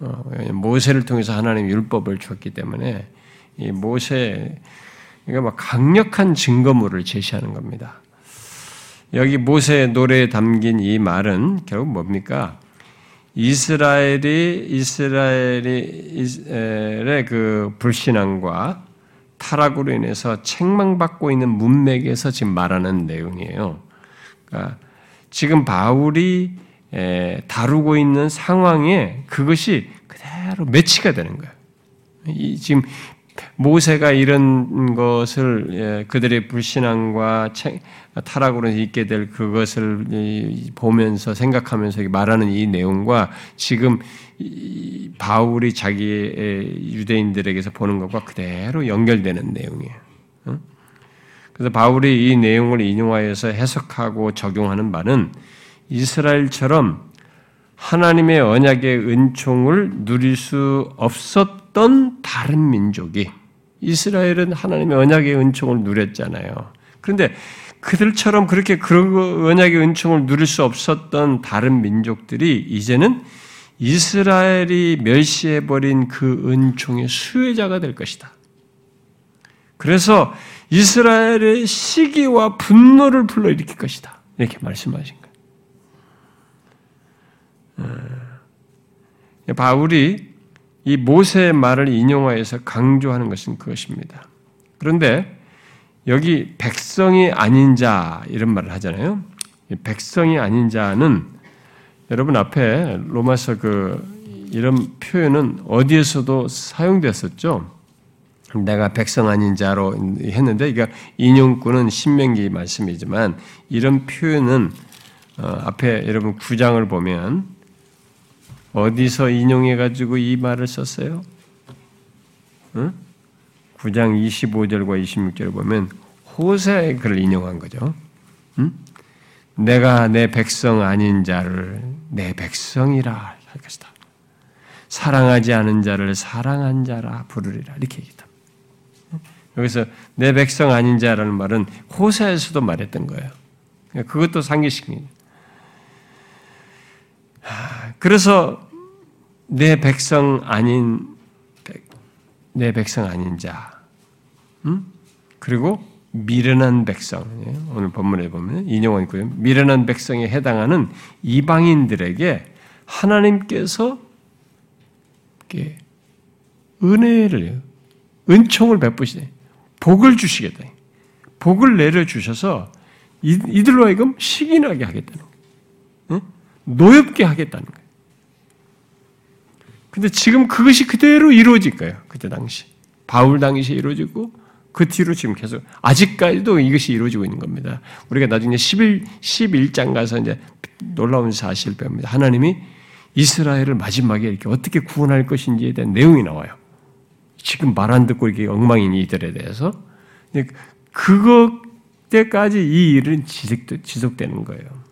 어, 모세를 통해서 하나님 율법을 줬기 때문에 이 모세 이거 막 강력한 증거물을 제시하는 겁니다. 여기 모세의 노래에 담긴 이 말은 결국 뭡니까? 이스라엘이 이스라엘의 그 불신앙과 타락으로 인해서 책망받고 있는 문맥에서 지금 말하는 내용이에요. 그러니까 지금 바울이 다루고 있는 상황에 그것이 그대로 매치가 되는 거예요. 지금 모세가 이런 것을 예, 그들의 불신앙과 타락으로 있게 될 그것을 보면서 생각하면서 말하는 이 내용과 지금 바울이 자기의 유대인들에게서 보는 것과 그대로 연결되는 내용이에요. 그래서 바울이 이 내용을 인용하여서 해석하고 적용하는 바는 이스라엘처럼 하나님의 언약의 은총을 누릴 수 없었 없었던 다른 민족이 이스라엘은 하나님의 언약의 은총을 누렸잖아요. 그런데 그들처럼 그렇게 그 언약의 은총을 누릴 수 없었던 다른 민족들이 이제는 이스라엘이 멸시해버린 그 은총의 수혜자가 될 것이다. 그래서 이스라엘의 시기와 분노를 불러일으킬 것이다. 이렇게 말씀하신 거예요. 어, 바울이 이 모세의 말을 인용하여서 강조하는 것은 그것입니다. 그런데 여기 백성이 아닌 자 이런 말을 하잖아요. 백성이 아닌 자는 여러분 앞에 로마서 그 이런 표현은 어디에서도 사용됐었죠. 내가 백성 아닌 자로 했는데, 그러니까 인용구는 신명기 말씀이지만 이런 표현은 어, 앞에 여러분 구장을 보면 어디서 인용해 가지고 이 말을 썼어요? 응? 9장 25절과 26절을 보면 호세의 글을 인용한 거죠. 응? 내가 내 백성 아닌 자를 내 백성이라 할 것이다. 사랑하지 않은 자를 사랑한 자라 부르리라 이렇게 얘기다. 여기서 내 백성 아닌 자라는 말은 호세에서도 말했던 거예요. 그것도 상기시킵니다. 그래서 내 백성 아닌 내 백성 아닌 자, 음? 그리고 미련한 백성 예, 오늘 본문에 보면 인용한 있고요. 미련한 백성에 해당하는 이방인들에게 하나님께서 은혜를 은총을 베푸시네 복을 주시겠다. 복을 내려 주셔서 이들로 하여금 시기나게 하겠다는. 노엽게 하겠다는 거예요. 근데 지금 그것이 그대로 이루어질 거예요. 그때 당시. 바울 당시에 이루어지고 그 뒤로 지금 계속 아직까지도 이것이 이루어지고 있는 겁니다. 우리가 나중에 11 11장 가서 이제 놀라운 사실을 배웁니다. 하나님이 이스라엘을 마지막에 이렇게 어떻게 구원할 것인지에 대한 내용이 나와요. 지금 말 안 듣고 이렇게 엉망인 이들에 대해서 그것 때까지 이 일은 지속, 되는 거예요.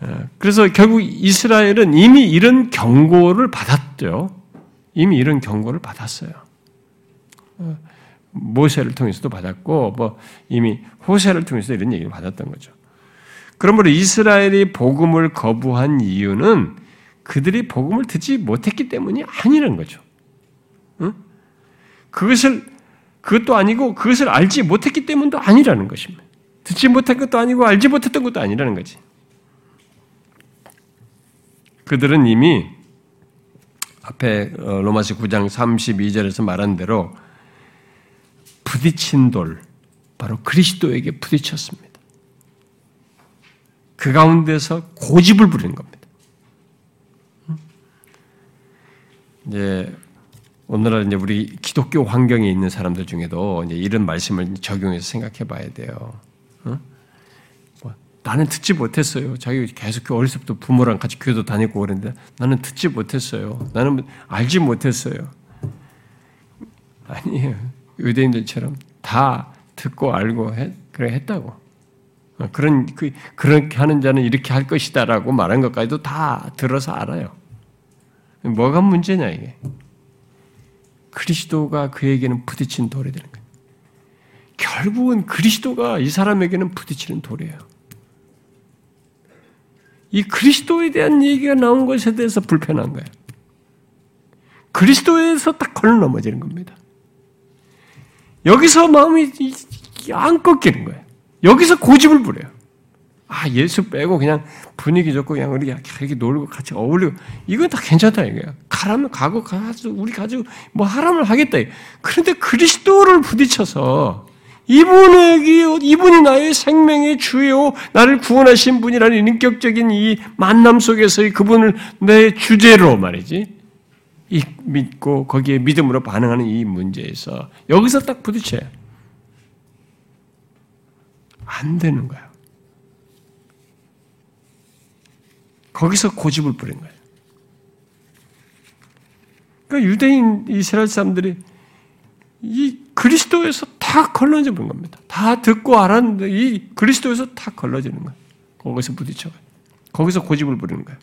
어, 그래서 결국 이스라엘은 이미 이런 경고를 받았죠. 이미 이런 경고를 받았어요. 어, 모세를 통해서도 받았고, 뭐 이미 호세를 통해서 이런 얘기를 받았던 거죠. 그러므로 이스라엘이 복음을 거부한 이유는 그들이 복음을 듣지 못했기 때문이 아니라는 거죠. 응? 그것을 그것도 아니고 그것을 알지 못했기 때문도 아니라는 것입니다. 듣지 못한 것도 아니고 알지 못했던 것도 아니라는 거지. 그들은 이미 앞에 어, 로마서 9장 32절에서 말한 대로 부딪힌 돌, 바로 그리스도에게 부딪혔습니다. 그 가운데서 고집을 부리는 겁니다. 이제 오늘날 이제 우리 기독교 환경에 있는 사람들 중에도 이제 이런 말씀을 적용해서 생각해 봐야 돼요. 어? 뭐, 나는 듣지 못했어요. 자기 계속 그 어렸을 때부터 부모랑 같이 교회도 다니고 그랬는데 나는 듣지 못했어요. 나는 알지 못했어요. 아니에요. 의대인들처럼 다 듣고 알고 했, 그래 했다고. 어, 그런 그 그렇게 하는 자는 이렇게 할 것이다라고 말한 것까지도 다 들어서 알아요. 뭐가 문제냐 이게? 그리스도가 그에게는 부딪힌 돌이 되는 거예요. 결국은 그리스도가 이 사람에게는 부딪히는 돌이에요. 이 그리스도에 대한 얘기가 나온 것에 대해서 불편한 거예요. 그리스도에서 딱 걸러 넘어지는 겁니다. 여기서 마음이 안 꺾이는 거예요. 여기서 고집을 부려요. 아, 예수 빼고 그냥 분위기 좋고 그냥 우리 이렇게 놀고 같이 어울리고 이건 다 괜찮다 이거야. 가라면 가고 가지고 우리 가지고 뭐 하라면 하겠다. 그런데 그리스도를 부딪혀서 이분에게 이분이 나의 생명의 주요 나를 구원하신 분이라는 인격적인 이 만남 속에서의 그분을 내 주제로 말이지. 이 믿고 거기에 믿음으로 반응하는 이 문제에서 여기서 딱 부딪혀요. 안 되는 거야. 거기서 고집을 부린 거예요. 그러니까 유대인 이스라엘 사람들이 이 그리스도에서 다 걸러져 본 겁니다. 다 듣고 알았는데 이 그리스도에서 다 걸러지는 거예요. 거기서 부딪혀. 거기서 고집을 부리는 거예요.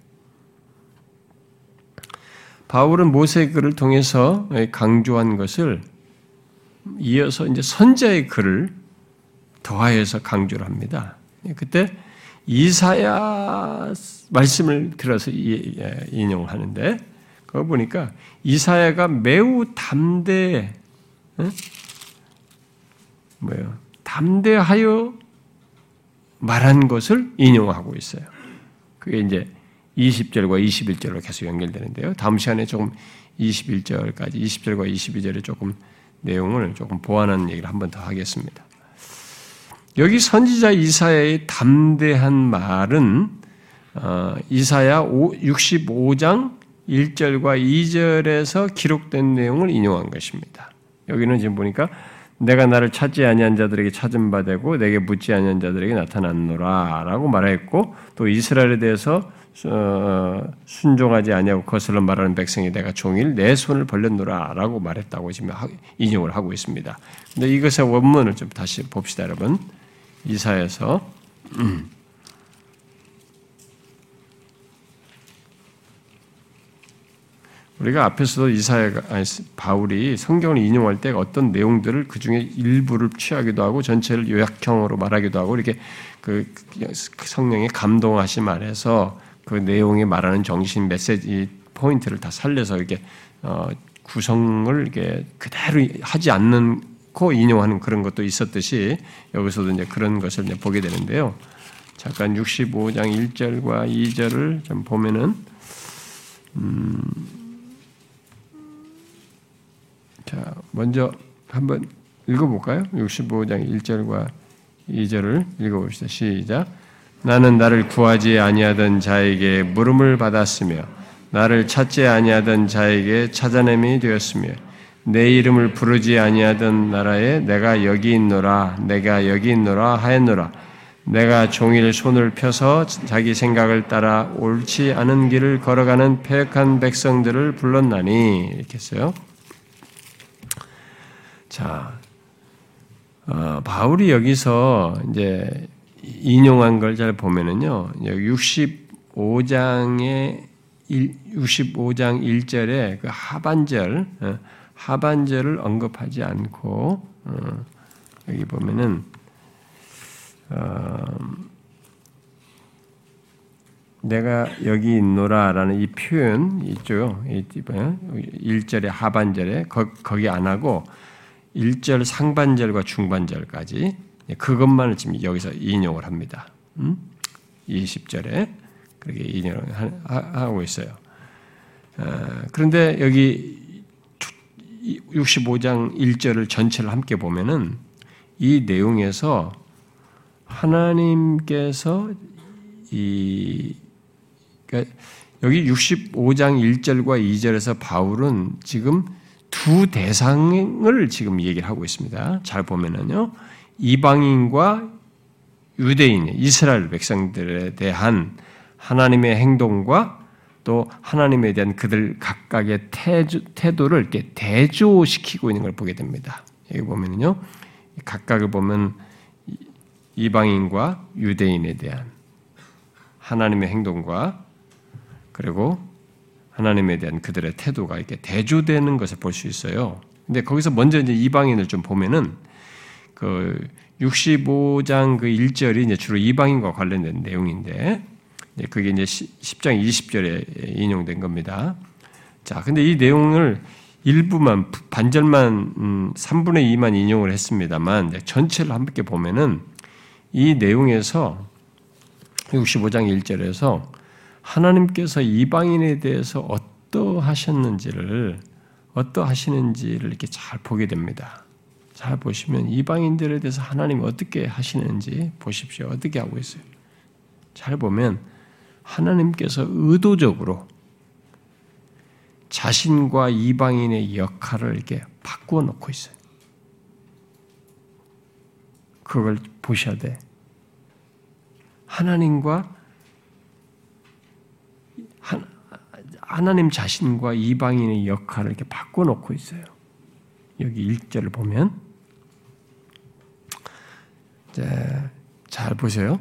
바울은 모세의 글을 통해서 강조한 것을 이어서 이제 선자의 글을 더하여서 강조를 합니다. 그때 이사야 말씀을 들어서 예, 인용하는데 그거 보니까 이사야가 매우 담대 뭐요 담대하여 말한 것을 인용하고 있어요. 그게 이제 20절과 21절로 계속 연결되는데요. 다음 시간에 조금 21절까지 20절과 22절에 조금 내용을 조금 보완하는 얘기를 한 번 더 하겠습니다. 여기 선지자 이사야의 담대한 말은 어, 이사야 65장 1절과 2절에서 기록된 내용을 인용한 것입니다. 여기는 지금 보니까 내가 나를 찾지 아니한 자들에게 찾은 바 되고 내게 묻지 아니한 자들에게 나타났노라라고 말했고 또 이스라엘에 대해서 어, 순종하지 아니하고 거슬러 말하는 백성이 내가 종일 내 손을 벌렸노라라고 말했다고 지금 인용을 하고 있습니다. 근데 이것의 원문을 좀 다시 봅시다, 여러분. 이사에서 우리가 앞에서도 이사야가 아니, 바울이 성경을 인용할 때 어떤 내용들을 그 중에 일부를 취하기도 하고 전체를 요약형으로 말하기도 하고 이렇게 그 성령의 감동하심 안에서 그 내용에 말하는 정신 메시지 포인트를 다 살려서 이렇게 어, 구성을 이렇게 그대로 하지 않는고 인용하는 그런 것도 있었듯이 여기서도 이제 그런 것을 이제 보게 되는데요. 잠깐 65장 1절과 2절을 좀 보면은 음, 자 먼저 한번 읽어볼까요? 65장 1절과 2절을 읽어봅시다. 시작. 나는 나를 구하지 아니하던 자에게 물음을 받았으며 나를 찾지 아니하던 자에게 찾아냄이 되었으며 내 이름을 부르지 아니하던 나라에 내가 여기 있노라 내가 여기 있노라 하였노라 내가 종일 손을 펴서 자기 생각을 따라 옳지 않은 길을 걸어가는 폐역한 백성들을 불렀나니 이렇게 했어요. 자, 어, 바울이 여기서 이제 인용한 걸 잘 보면은요. 65장의 65장 1절에 그 하반절 어, 하반절을 언급하지 않고 어, 여기 보면은 어, 내가 여기 있노라라는 이 표현 있죠. 1절의 하반절에 거기 안 하고 1절 상반절과 중반절까지 예, 그것만을 지금 여기서 인용을 합니다. 음? 20절에 그렇게 인용을 하고 있어요. 아, 그런데 여기 65장 1절을 전체를 함께 보면은 이 내용에서 하나님께서 이 그러니까 여기 65장 1절과 2절에서 바울은 지금 두 대상을 지금 얘기를 하고 있습니다. 잘 보면은요. 이방인과 유대인, 이스라엘 백성들에 대한 하나님의 행동과 또 하나님에 대한 그들 각각의 태도, 를 이렇게 대조시키고 있는 걸 보게 됩니다. 여기 보면요. 각각을 보면 이방인과 유대인에 대한 하나님의 행동과 그리고 하나님에 대한 그들의 태도가 이렇게 대조되는 것을 볼 수 있어요. 근데 거기서 먼저 이제 이방인을 좀 보면은 그 65장 그 1절이 이제 주로 이방인과 관련된 내용인데 그게 이제 10장 20절에 인용된 겁니다. 자, 근데 이 내용을 일부만 반절만 3분의 음, 2만 인용을 했습니다만 전체를 함께 보면은 이 내용에서 65장 1절에서 하나님께서 이방인에 대해서 어떠하셨는지를 어떠하시는지를 이렇게 잘 보게 됩니다. 잘 보시면 이방인들에 대해서 하나님이 어떻게 하시는지 보십시오. 어떻게 하고 있어요. 잘 보면 하나님께서 의도적으로 자신과 이방인의 역할을 이렇게 바꾸어 놓고 있어요. 그걸 보셔야 돼. 하나님과 하나님 자신과 이방인의 역할을 이렇게 바꿔 놓고 있어요. 여기 1절을 보면 잘 보세요.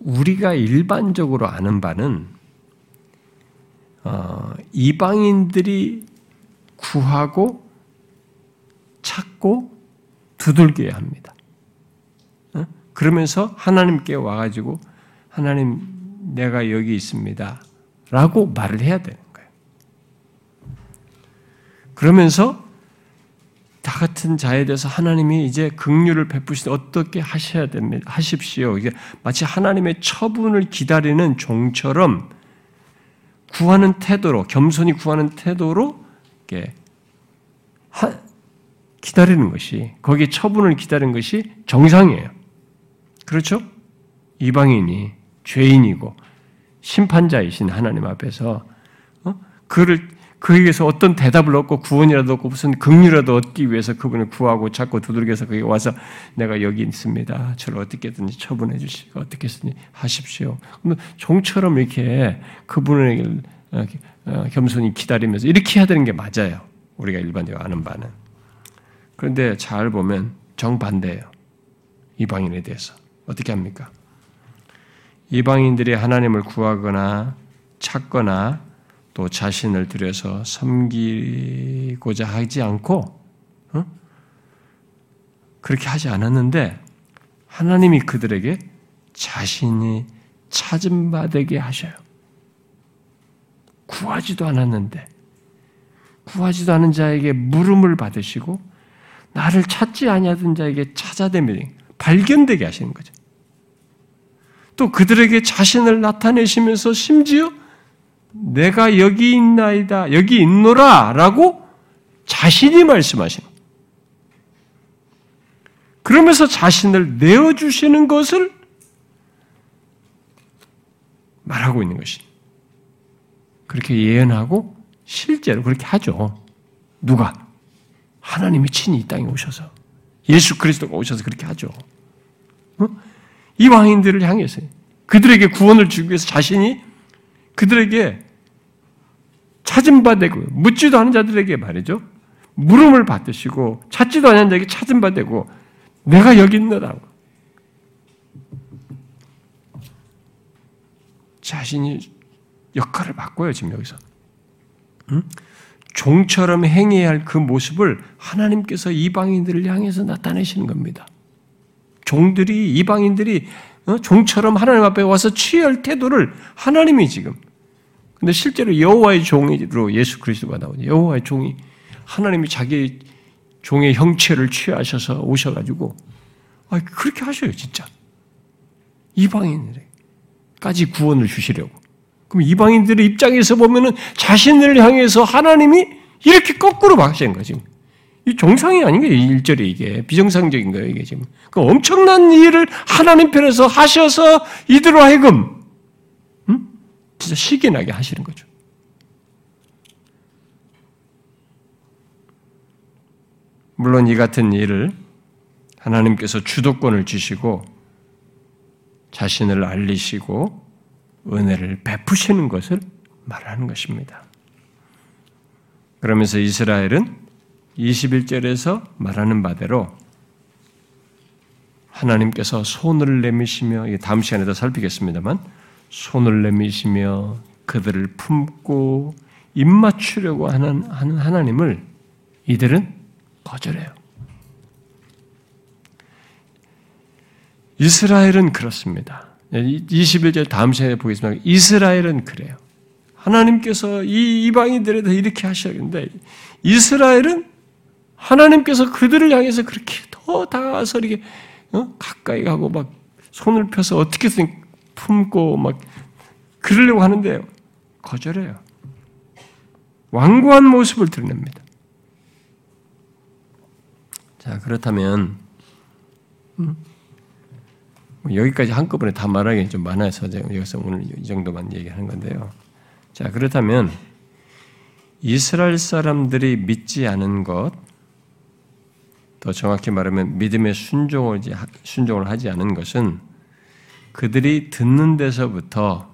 우리가 일반적으로 아는 바는 어, 이방인들이 구하고 찾고 두들겨야 합니다. 어? 그러면서 하나님께 와가지고 하나님 내가 여기 있습니다. 라고 말을 해야 거예요. 그러면서 다 같은 자에 대해서 하나님이 이제 긍휼을 베푸시 어떻게 하셔야 됩니다. 하십시오. 이게 마치 하나님의 처분을 기다리는 종처럼 구하는 태도로 겸손히 구하는 태도로 이렇게 기다리는 것이 거기에 처분을 기다리는 것이 정상이에요. 그렇죠? 이방인이 죄인이고 심판자이신 하나님 앞에서 어? 그를 그에게서 어떤 대답을 얻고 구원이라도 얻고 무슨 긍휼이라도 얻기 위해서 그분을 구하고 찾고 두들겨서 거기 와서 내가 여기 있습니다. 저를 어떻게든지 처분해 주시고 어떻게든지 하십시오. 종처럼 이렇게 그분을 어, 어, 겸손히 기다리면서 이렇게 해야 되는 게 맞아요. 우리가 일반적으로 아는 바는. 그런데 잘 보면 정반대예요. 이방인에 대해서. 어떻게 합니까? 이방인들이 하나님을 구하거나 찾거나 또 자신을 들여서 섬기고자 하지 않고 어? 그렇게 하지 않았는데 하나님이 그들에게 자신이 찾은 바 되게 하셔요. 구하지도 않았는데 구하지도 않은 자에게 물음을 받으시고 나를 찾지 아니하던 자에게 찾아대며 발견되게 하시는 거죠. 또 그들에게 자신을 나타내시면서 심지어 내가 여기 있나이다, 여기 있노라 라고 자신이 말씀하시는 그러면서 자신을 내어주시는 것을 말하고 있는 것이. 그렇게 예언하고 실제로 그렇게 하죠. 누가? 하나님이 친히 이 땅에 오셔서 예수 그리스도가 오셔서 그렇게 하죠. 어? 이 왕인들을 향해서 그들에게 구원을 주기 위해서 자신이 그들에게 찾은 바 되고 묻지도 않은 자들에게 말이죠. 물음을 받으시고 찾지도 않은 자에게 찾은 바 되고 내가 여기 있노라고 자신이 역할을 바꿔요 지금 여기서 응? 종처럼 행해야 할 그 모습을 하나님께서 이방인들을 향해서 나타내시는 겁니다. 종들이 이방인들이 어? 종처럼 하나님 앞에 와서 취할 해 태도를 하나님이 지금 근데 실제로 여호와의 종으로 예수 그리스도가 나오죠. 여호와의 종이 하나님이 자기 종의 형체를 취하셔서 오셔가지고 아 그렇게 하셔요 진짜 이방인들에까지 구원을 주시려고. 그럼 이방인들의 입장에서 보면은 자신을 향해서 하나님이 이렇게 거꾸로 막으신 거지. 이 정상이 아닌 거예요. 일절이 이게 비정상적인 거예요. 이게 지금 그 엄청난 일을 하나님 편에서 하셔서 이들로 하여금 음? 진짜 시기 나게 하시는 거죠. 물론 이 같은 일을 하나님께서 주도권을 주시고 자신을 알리시고 은혜를 베푸시는 것을 말하는 것입니다. 그러면서 이스라엘은 21절에서 말하는 바대로 하나님께서 손을 내미시며 다음 시간에도 살피겠습니다만 손을 내미시며 그들을 품고 입맞추려고 하는 하나님을 이들은 거절해요. 이스라엘은 그렇습니다. 21절 다음 시간에 보겠습니다. 이스라엘은 그래요. 하나님께서 이 이방인들에 대해 이렇게 하셨는데 이스라엘은 하나님께서 그들을 향해서 그렇게 더 다가서 이렇게 어? 가까이 가고 막 손을 펴서 어떻게든 품고 막 그러려고 하는데 거절해요. 완고한 모습을 드러냅니다. 자 그렇다면 음? 뭐 여기까지 한꺼번에 다 말하기는 좀 많아서 여기서 오늘 이 정도만 얘기하는 건데요. 자, 그렇다면 이스라엘 사람들이 믿지 않은 것, 더 정확히 말하면 믿음의 순종을, 순종을 하지 않은 것은 그들이 듣는 데서부터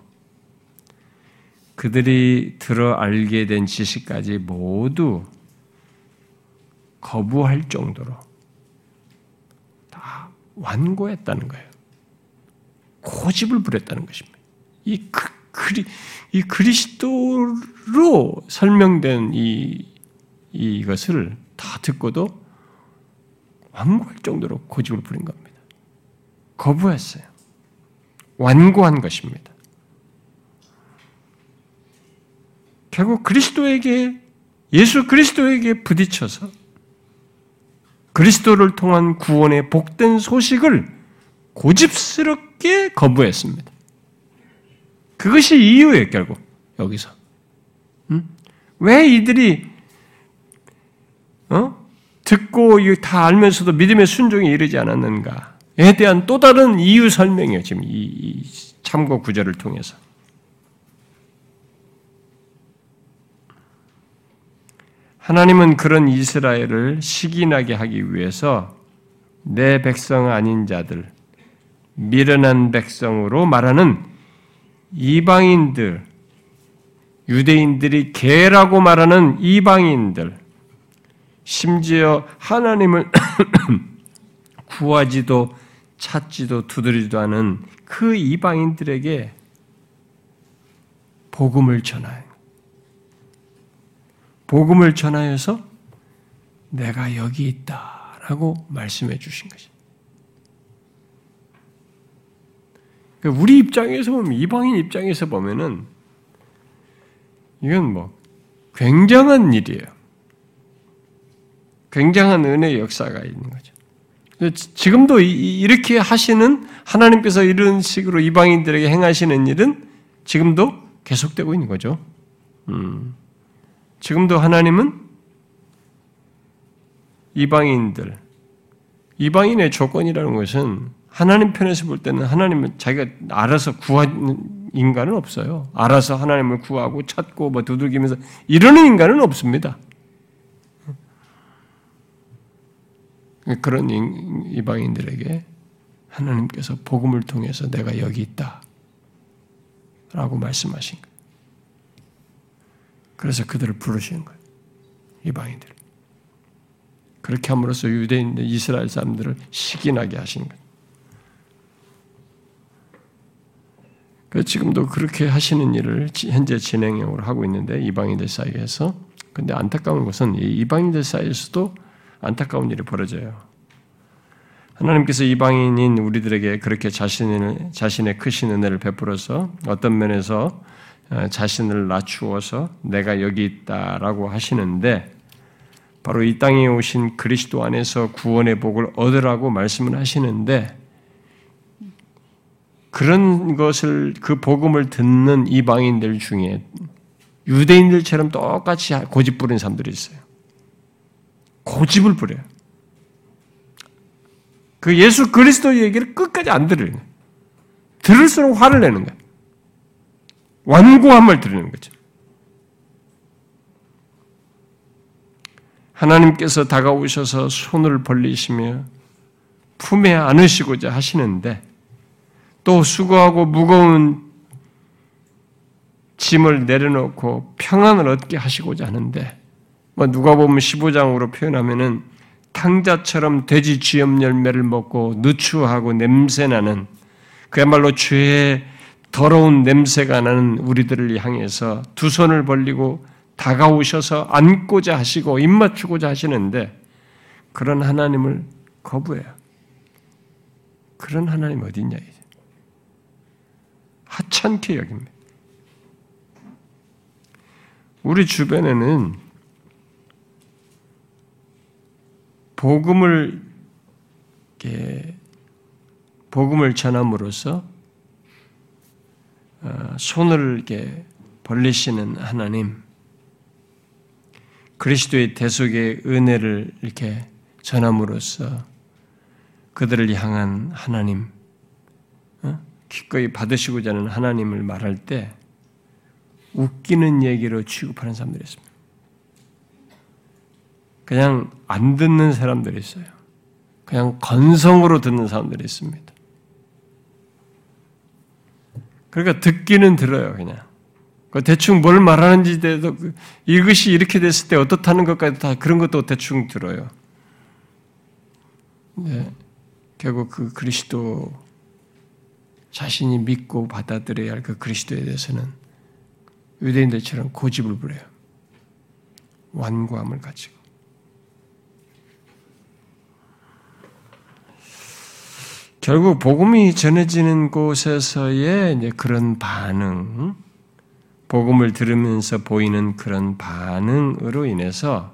그들이 들어 알게 된 지식까지 모두 거부할 정도로 다 완고했다는 거예요. 고집을 부렸다는 것입니다. 이 그리, 이 그리스도로 설명된 이, 이것을 다 듣고도 완고할 정도로 고집을 부린 겁니다. 거부했어요. 완고한 것입니다. 결국 그리스도에게 예수 그리스도에게 부딪혀서 그리스도를 통한 구원의 복된 소식을 고집스럽게 거부했습니다. 그것이 이유예요, 결국 여기서. 음? 왜 이들이 어? 듣고 다 알면서도 믿음의 순종에 이르지 않았는가 에 대한 또 다른 이유 설명이에요. 지금 이 참고 구절을 통해서. 하나님은 그런 이스라엘을 시기나게 하기 위해서 내 백성 아닌 자들, 미련한 백성으로 말하는 이방인들, 유대인들이 개라고 말하는 이방인들, 심지어 하나님을 구하지도 찾지도 두드리지도 않은 그 이방인들에게 복음을 전하요. 복음을 전하여서 내가 여기 있다라고 말씀해 주신 것입니다. 그러니까 우리 입장에서 보면 이방인 입장에서 보면은 이건 뭐 굉장한 일이에요. 굉장한 은혜의 역사가 있는 거죠. 지금도 이렇게 하시는 하나님께서 이런 식으로 이방인들에게 행하시는 일은 지금도 계속되고 있는 거죠. 음. 지금도 하나님은 이방인들, 이방인의 조건이라는 것은 하나님 편에서 볼 때는 하나님은 자기가 알아서 구하는 인간은 없어요. 알아서 하나님을 구하고 찾고 뭐 두들기면서 이러는 인간은 없습니다. 그런 이방인들에게 하나님께서 복음을 통해서 내가 여기 있다. 라고 말씀하신 거예요. 그래서 그들을 부르시는 거예요. 이방인들. 그렇게 함으로써 유대인 이스라엘 사람들을 시기나게 하신 거예요. 지금도 그렇게 하시는 일을 현재 진행형으로 하고 있는데 이방인들 사이에서 근데 안타까운 것은 이방인들 사이에서도 안타까운 일이 벌어져요. 하나님께서 이방인인 우리들에게 그렇게 자신을, 자신의 크신 은혜를 베풀어서 어떤 면에서 어, 자신을 낮추어서 내가 여기 있다라고 하시는데 바로 이 땅에 오신 그리스도 안에서 구원의 복을 얻으라고 말씀을 하시는데 그런 것을 그 복음을 듣는 이방인들 중에 유대인들처럼 똑같이 고집 부리는 사람들이 있어요. 고집을 부려요. 그 예수 그리스도 얘기를 끝까지 안 들어요. 들을수록 화를 내는 거예요. 완고함을 드리는 거죠. 하나님께서 다가오셔서 손을 벌리시며 품에 안으시고자 하시는데 또 수고하고 무거운 짐을 내려놓고 평안을 얻게 하시고자 하는데 뭐 누가 보면 15장으로 표현하면은 탕자처럼 돼지 쥐염 열매를 먹고 누추하고 냄새나는 그야말로 죄의 더러운 냄새가 나는 우리들을 향해서 두 손을 벌리고 다가오셔서 안고자 하시고 입맞추고자 하시는데 그런 하나님을 거부해요. 그런 하나님 어디 있냐 이제. 하찮게 여깁니다. 우리 주변에는 복음을 복음을 전함으로써 어, 손을 이렇게 벌리시는 하나님, 그리스도의 대속의 은혜를 이렇게 전함으로써 그들을 향한 하나님, 어? 기꺼이 받으시고자 하는 하나님을 말할 때 웃기는 얘기로 취급하는 사람들이 있습니다. 그냥 안 듣는 사람들이 있어요. 그냥 건성으로 듣는 사람들이 있습니다. 그러니까 듣기는 들어요, 그냥. 그 대충 뭘 말하는지 그 이것이 이렇게 됐을 때 어떻다는 것까지 다 그런 것도 대충 들어요. 네. 결국 그 그리스도 자신이 믿고 받아들여야 할 그 그리스도에 대해서는 유대인들처럼 고집을 부려요. 완고함을 가지고. 결국 복음이 전해지는 곳에서의 이제 그런 반응, 복음을 들으면서 보이는 그런 반응으로 인해서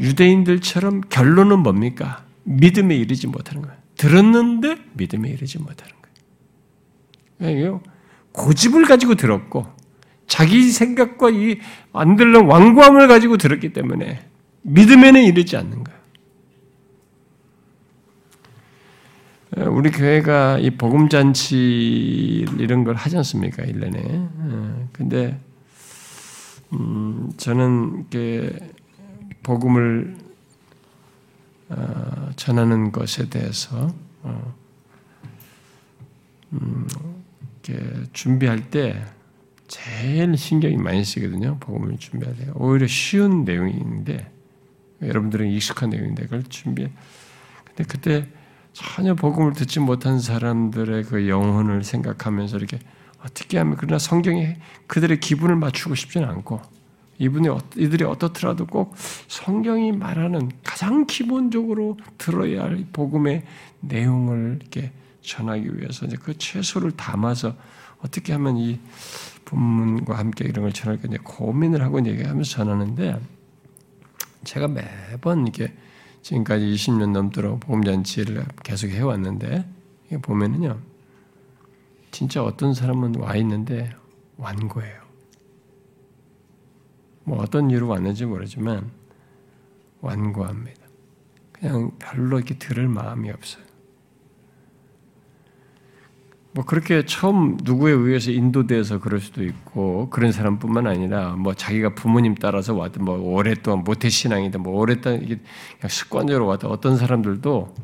유대인들처럼 결론은 뭡니까? 믿음에 이르지 못하는 거예요. 들었는데 믿음에 이르지 못하는 거예요. 고집을 가지고 들었고 자기 생각과 이 안 들는 완고함을 가지고 들었기 때문에 믿음에는 이르지 않는 거예요. 우리 교회가 이 복음잔치 이런 걸 하지 않습니까? 1년에. 근데, 음, 저는 이렇게 복음을 어, 전하는 것에 대해서 어, 음, 준비할 때 제일 신경이 많이 쓰거든요. 복음을 준비할 때 오히려 쉬운 내용인데 여러분들은 익숙한 내용인데 그걸 준비. 근데 그때 전혀 복음을 듣지 못한 사람들의 그 영혼을 생각하면서 이렇게 어떻게 하면 그러나 성경에 그들의 기분을 맞추고 싶지는 않고 이분이 어, 이들이 어떻더라도 꼭 성경이 말하는 가장 기본적으로 들어야 할 복음의 내용을 이렇게 전하기 위해서 이제 그 최소를 담아서 어떻게 하면 이 본문과 함께 이런 걸 전할까 이제 고민을 하고 얘기하면서 전하는데 제가 매번 이렇게 지금까지 20년 넘도록 복음잔치를 계속 해왔는데 보면은요 진짜 어떤 사람은 와 있는데 완고해요. 뭐 어떤 이유로 왔는지 모르지만 완고합니다. 그냥 별로 이렇게 들을 마음이 없어요. 뭐 그렇게 처음 누구에 의해서 인도돼서 그럴 수도 있고 그런 사람뿐만 아니라 뭐 자기가 부모님 따라서 왔든 뭐 오랫동안 모태 신앙이든 뭐 오랫동안 이게 그냥 습관적으로 왔다 어떤 사람들도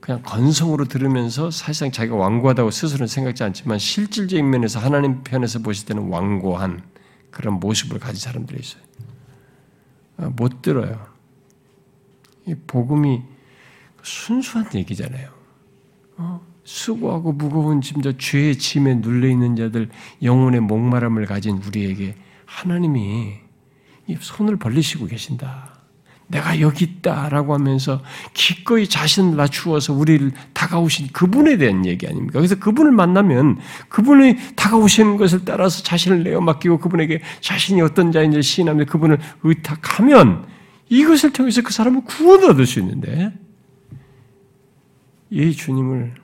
그냥 건성으로 들으면서 사실상 자기가 완고하다고 스스로는 생각지 않지만 실질적인 면에서 하나님 편에서 보실 때는 완고한 그런 모습을 가진 사람들이 있어요. 아, 못 들어요. 이 복음이 순수한 얘기잖아요. 어? 수고하고 무거운 짐자 죄의 짐에 눌려 있는 자들 영혼의 목마름을 가진 우리에게 하나님이 손을 벌리시고 계신다. 내가 여기 있다라고 하면서 기꺼이 자신을 낮추어서 우리를 다가오신 그분에 대한 얘기 아닙니까? 그래서 그분을 만나면 그분이 다가오시는 것을 따라서 자신을 내어 맡기고 그분에게 자신이 어떤 자인지 시인하며 그분을 의탁하면 이것을 통해서 그 사람은 구원을 얻을 수 있는데 이 주님을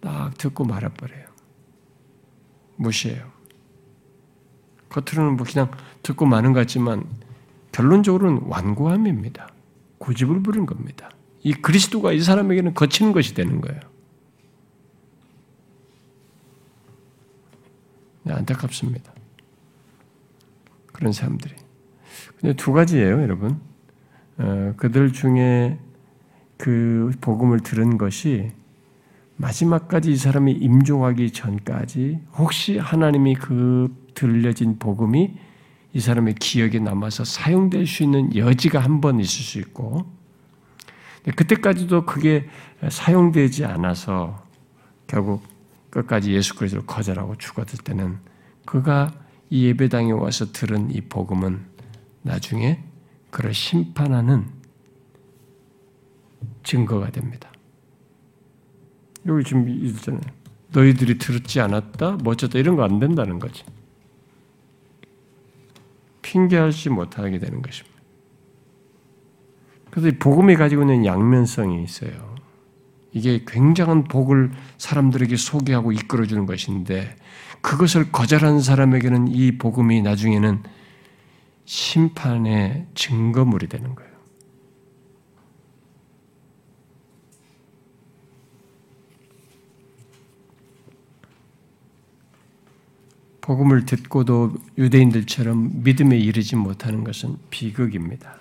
딱 듣고 말아버려요. 무시해요. 겉으로는 뭐 그냥 듣고 마는 것 같지만 결론적으로는 완고함입니다. 고집을 부른 겁니다. 이 그리스도가 이 사람에게는 거치는 것이 되는 거예요. 네, 안타깝습니다. 그런 사람들이. 근데 두 가지예요, 여러분. 어, 그들 중에 그 복음을 들은 것이 마지막까지 이 사람이 임종하기 전까지 혹시 하나님이 그 들려진 복음이 이 사람의 기억에 남아서 사용될 수 있는 여지가 한 번 있을 수 있고 그때까지도 그게 사용되지 않아서 결국 끝까지 예수 그리스도를 거절하고 죽었을 때는 그가 이 예배당에 와서 들은 이 복음은 나중에 그를 심판하는 증거가 됩니다. 여기 지금 있잖아요. 너희들이 들었지 않았다? 뭐 어쩌다 이런 거 안 된다는 거지. 핑계하지 못하게 되는 것입니다. 그래서 복음이 가지고 있는 양면성이 있어요. 이게 굉장한 복을 사람들에게 소개하고 이끌어주는 것인데 그것을 거절한 사람에게는 이 복음이 나중에는 심판의 증거물이 되는 거예요. 복음을 듣고도 유대인들처럼 믿음에 이르지 못하는 것은 비극입니다.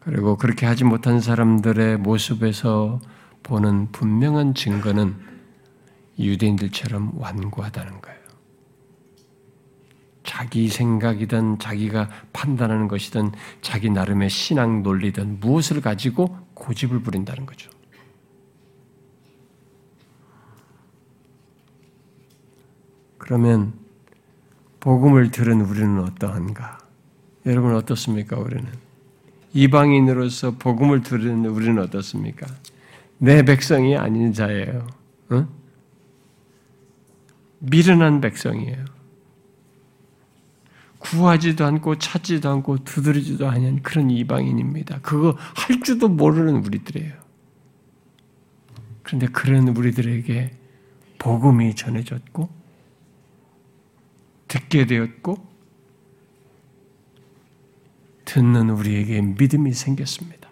그리고 그렇게 하지 못한 사람들의 모습에서 보는 분명한 증거는 유대인들처럼 완고하다는 거예요. 자기 생각이든 자기가 판단하는 것이든 자기 나름의 신앙 논리든 무엇을 가지고 고집을 부린다는 거죠. 그러면 복음을 들은 우리는 어떠한가? 여러분 어떻습니까? 우리는 이방인으로서 복음을 들은 우리는 어떻습니까? 내 백성이 아닌 자예요. 어? 미련한 백성이에요. 구하지도 않고 찾지도 않고 두드리지도 않은 그런 이방인입니다. 그거 할 줄도 모르는 우리들이에요. 그런데 그런 우리들에게 복음이 전해졌고 듣게 되었고 듣는 우리에게 믿음이 생겼습니다.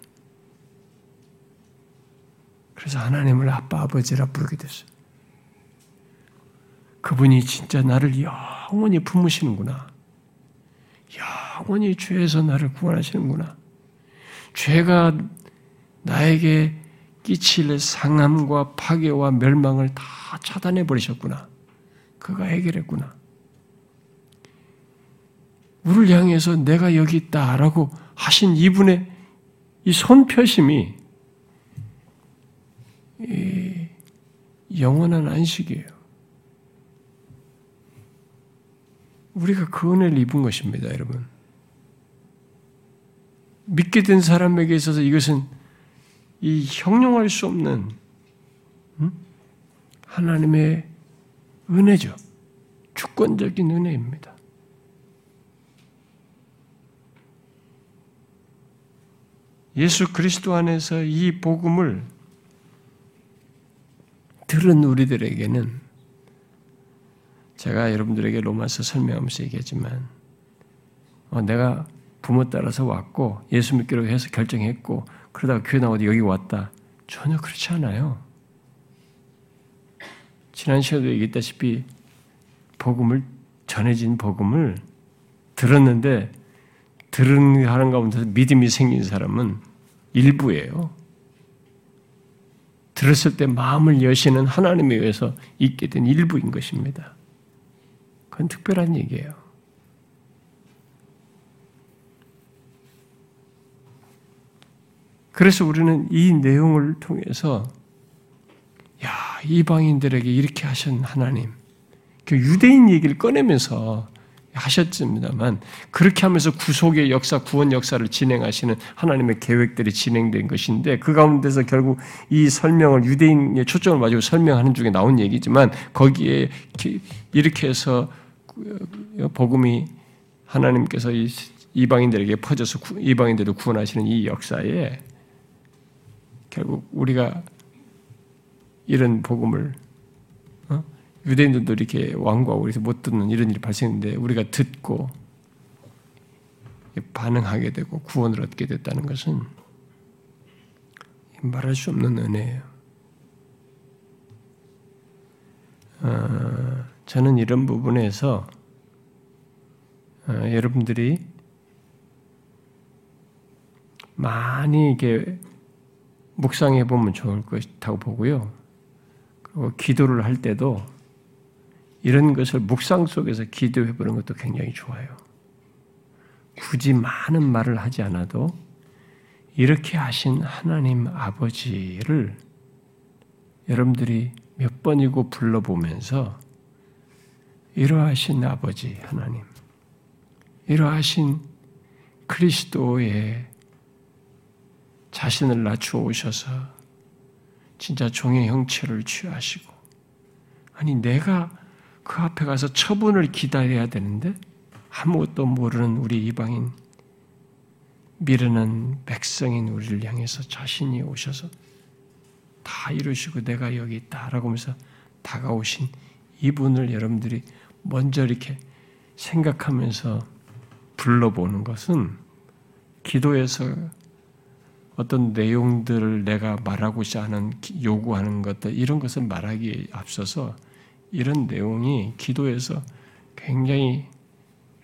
그래서 하나님을 아빠 아버지라 부르게 됐어요. 그분이 진짜 나를 영원히 품으시는구나. 영원히 죄에서 나를 구원하시는구나. 죄가 나에게 끼칠 상함과 파괴와 멸망을 다 차단해 버리셨구나. 그가 해결했구나. 우리를 향해서 내가 여기 있다라고 하신 이분의 이 손펴심이 이 영원한 안식이에요. 우리가 그 은혜를 입은 것입니다, 여러분. 믿게 된 사람에게 있어서 이것은 이 형용할 수 없는 음? 하나님의 은혜죠. 주권적인 은혜입니다. 예수 그리스도 안에서 이 복음을 들은 우리들에게는 제가 여러분들에게 로마서 설명하면서 얘기했지만 어, 내가 부모 따라서 왔고 예수 믿기로 해서 결정했고 그러다가 교회 나오고 여기 왔다. 전혀 그렇지 않아요. 지난 시간에도 얘기했다시피 복음을 전해진 복음을 들었는데 들은 하는 가운데서 믿음이 생긴 사람은 일부예요. 들었을 때 마음을 여시는 하나님에 의해서 있게 된 일부인 것입니다. 그건 특별한 얘기예요. 그래서 우리는 이 내용을 통해서 야 이방인들에게 이렇게 하신 하나님, 그 유대인 얘기를 꺼내면서 하셨습니다만 그렇게 하면서 구속의 역사, 구원 역사를 진행하시는 하나님의 계획들이 진행된 것인데 그 가운데서 결국 이 설명을 유대인의 초점을 가지고 설명하는 중에 나온 얘기지만 거기에 이렇게 해서 복음이 하나님께서 이방인들에게 퍼져서 이방인들을 구원하시는 이 역사에 결국 우리가 이런 복음을 어? 유대인들도 이렇게 왕과 우리서 못 듣는 이런 일이 발생했는데 우리가 듣고 반응하게 되고 구원을 얻게 됐다는 것은 말할 수 없는 은혜예요. 어, 저는 이런 부분에서 어, 여러분들이 많이 이게 묵상해 보면 좋을 것이라고 보고요. 그리고 기도를 할 때도 이런 것을 묵상 속에서 기도해 보는 것도 굉장히 좋아요. 굳이 많은 말을 하지 않아도 이렇게 하신 하나님 아버지를 여러분들이 몇 번이고 불러보면서 이러하신 아버지 하나님, 이러하신 그리스도의 자신을 낮추어 오셔서 진짜 종의 형체를 취하시고 아니 내가 그 앞에 가서 처분을 기다려야 되는데 아무것도 모르는 우리 이방인 미르는 백성인 우리를 향해서 자신이 오셔서 다 이루시고 내가 여기 있다라고 하면서 다가오신 이분을 여러분들이 먼저 이렇게 생각하면서 불러보는 것은 기도에서 어떤 내용들을 내가 말하고자 하는 요구하는 것들 이런 것을 말하기에 앞서서 이런 내용이 기도에서 굉장히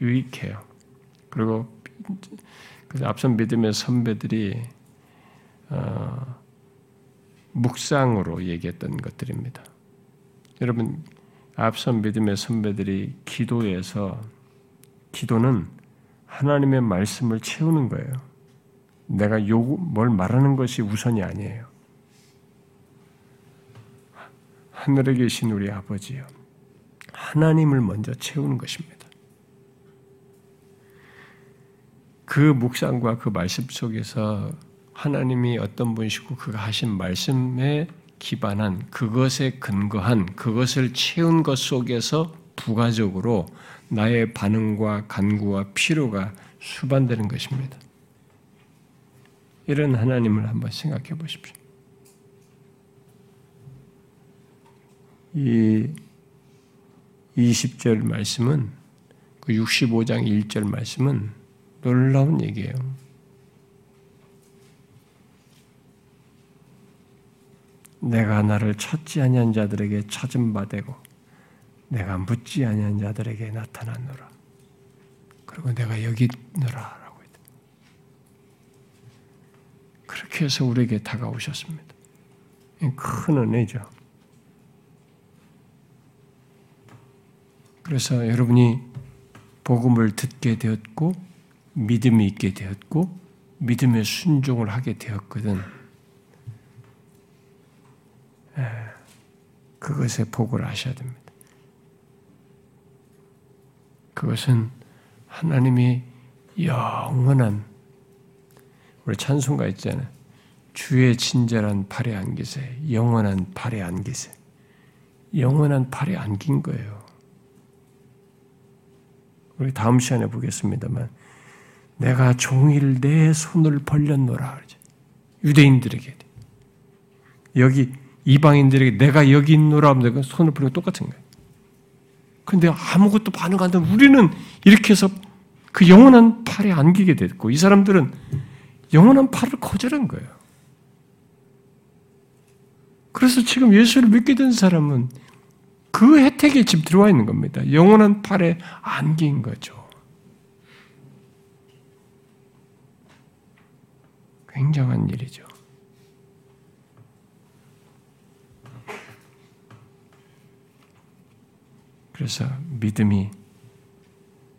유익해요. 그리고 앞선 믿음의 선배들이 어, 묵상으로 얘기했던 것들입니다. 여러분 앞선 믿음의 선배들이 기도에서 기도는 하나님의 말씀을 채우는 거예요. 내가 요구, 뭘 말하는 것이 우선이 아니에요. 하늘에 계신 우리 아버지요. 하나님을 먼저 채우는 것입니다. 그 묵상과 그 말씀 속에서 하나님이 어떤 분이시고 그가 하신 말씀에 기반한 그것에 근거한 그것을 채운 것 속에서 부가적으로 나의 반응과 간구와 필요가 수반되는 것입니다. 이런 하나님을 한번 생각해 보십시오. 이 20절 말씀은 그 65장 1절 말씀은 놀라운 얘기예요. 내가 나를 찾지 아니한 자들에게 찾은 바 되고 내가 묻지 아니한 자들에게 나타났노라. 그리고 내가 여기 있노라라고 했다. 그렇게 해서 우리에게 다가오셨습니다. 큰 은혜죠. 그래서 여러분이 복음을 듣게 되었고 믿음이 있게 되었고 믿음의 순종을 하게 되었거든. 그것에 복을 하셔야 됩니다. 그것은 하나님이 영원한 우리 찬송가 있잖아요. 주의 친절한 팔에 안기세, 영원한 팔에 안기세. 영원한 팔에 안긴 거예요. 우리 다음 시간에 보겠습니다만, 내가 종일 내 손을 벌렸노라. 유대인들에게. 여기 이방인들에게 내가 여기 있노라 하면 내가 손을 벌리고 똑같은 거예요. 근데 아무것도 반응 안 되면 우리는 이렇게 해서 그 영원한 팔에 안기게 됐고 이 사람들은 영원한 팔을 거절한 거예요. 그래서 지금 예수를 믿게 된 사람은 그 혜택에 지금 들어와 있는 겁니다. 영원한 팔에 안긴 거죠. 굉장한 일이죠. 그래서 믿음이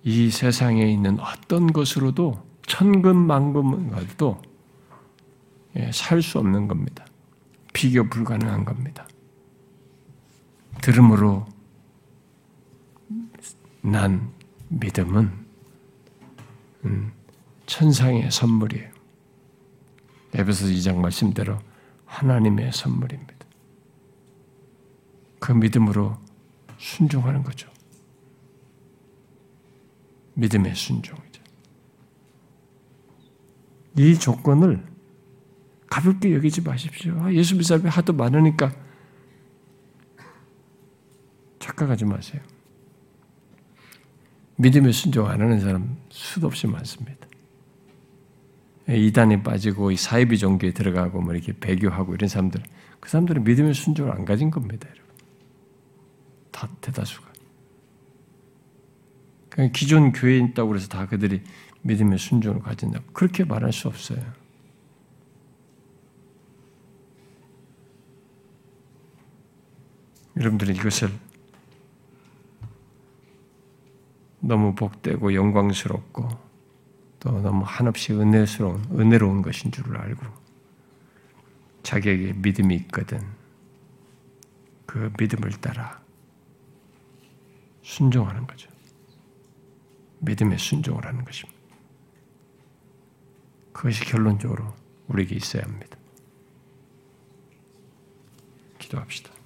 이 세상에 있는 어떤 것으로도 천금만금은 가도 예, 살수 없는 겁니다. 비교 불가능한 겁니다. 들음으로 난 믿음은 음, 천상의 선물이에요. 에베소 2장 말씀대로 하나님의 선물입니다. 그 믿음으로 순종하는 거죠. 믿음의 순종이죠. 이 조건을 가볍게 여기지 마십시오. 아, 예수 믿는 사람이 하도 많으니까 착각하지 마세요. 믿음의 순종 안 하는 사람 수도 없이 많습니다. 이단에 빠지고 사이비 종교에 들어가고 뭐 이렇게 배교하고 이런 사람들, 그 사람들은 믿음의 순종을 안 가진 겁니다, 여러분. 다 대다수가. 기존 교회에 있다고 해서 다 그들이 믿음의 순종을 가진다. 그렇게 말할 수 없어요. 여러분들은 이것을 너무 복되고 영광스럽고 또 너무 한없이 은혜스러운, 은혜로운 것인 줄 알고 자기에게 믿음이 있거든. 그 믿음을 따라 순종하는 거죠. 믿음에 순종을 하는 것입니다. 그것이 결론적으로 우리에게 있어야 합니다. 기도합시다.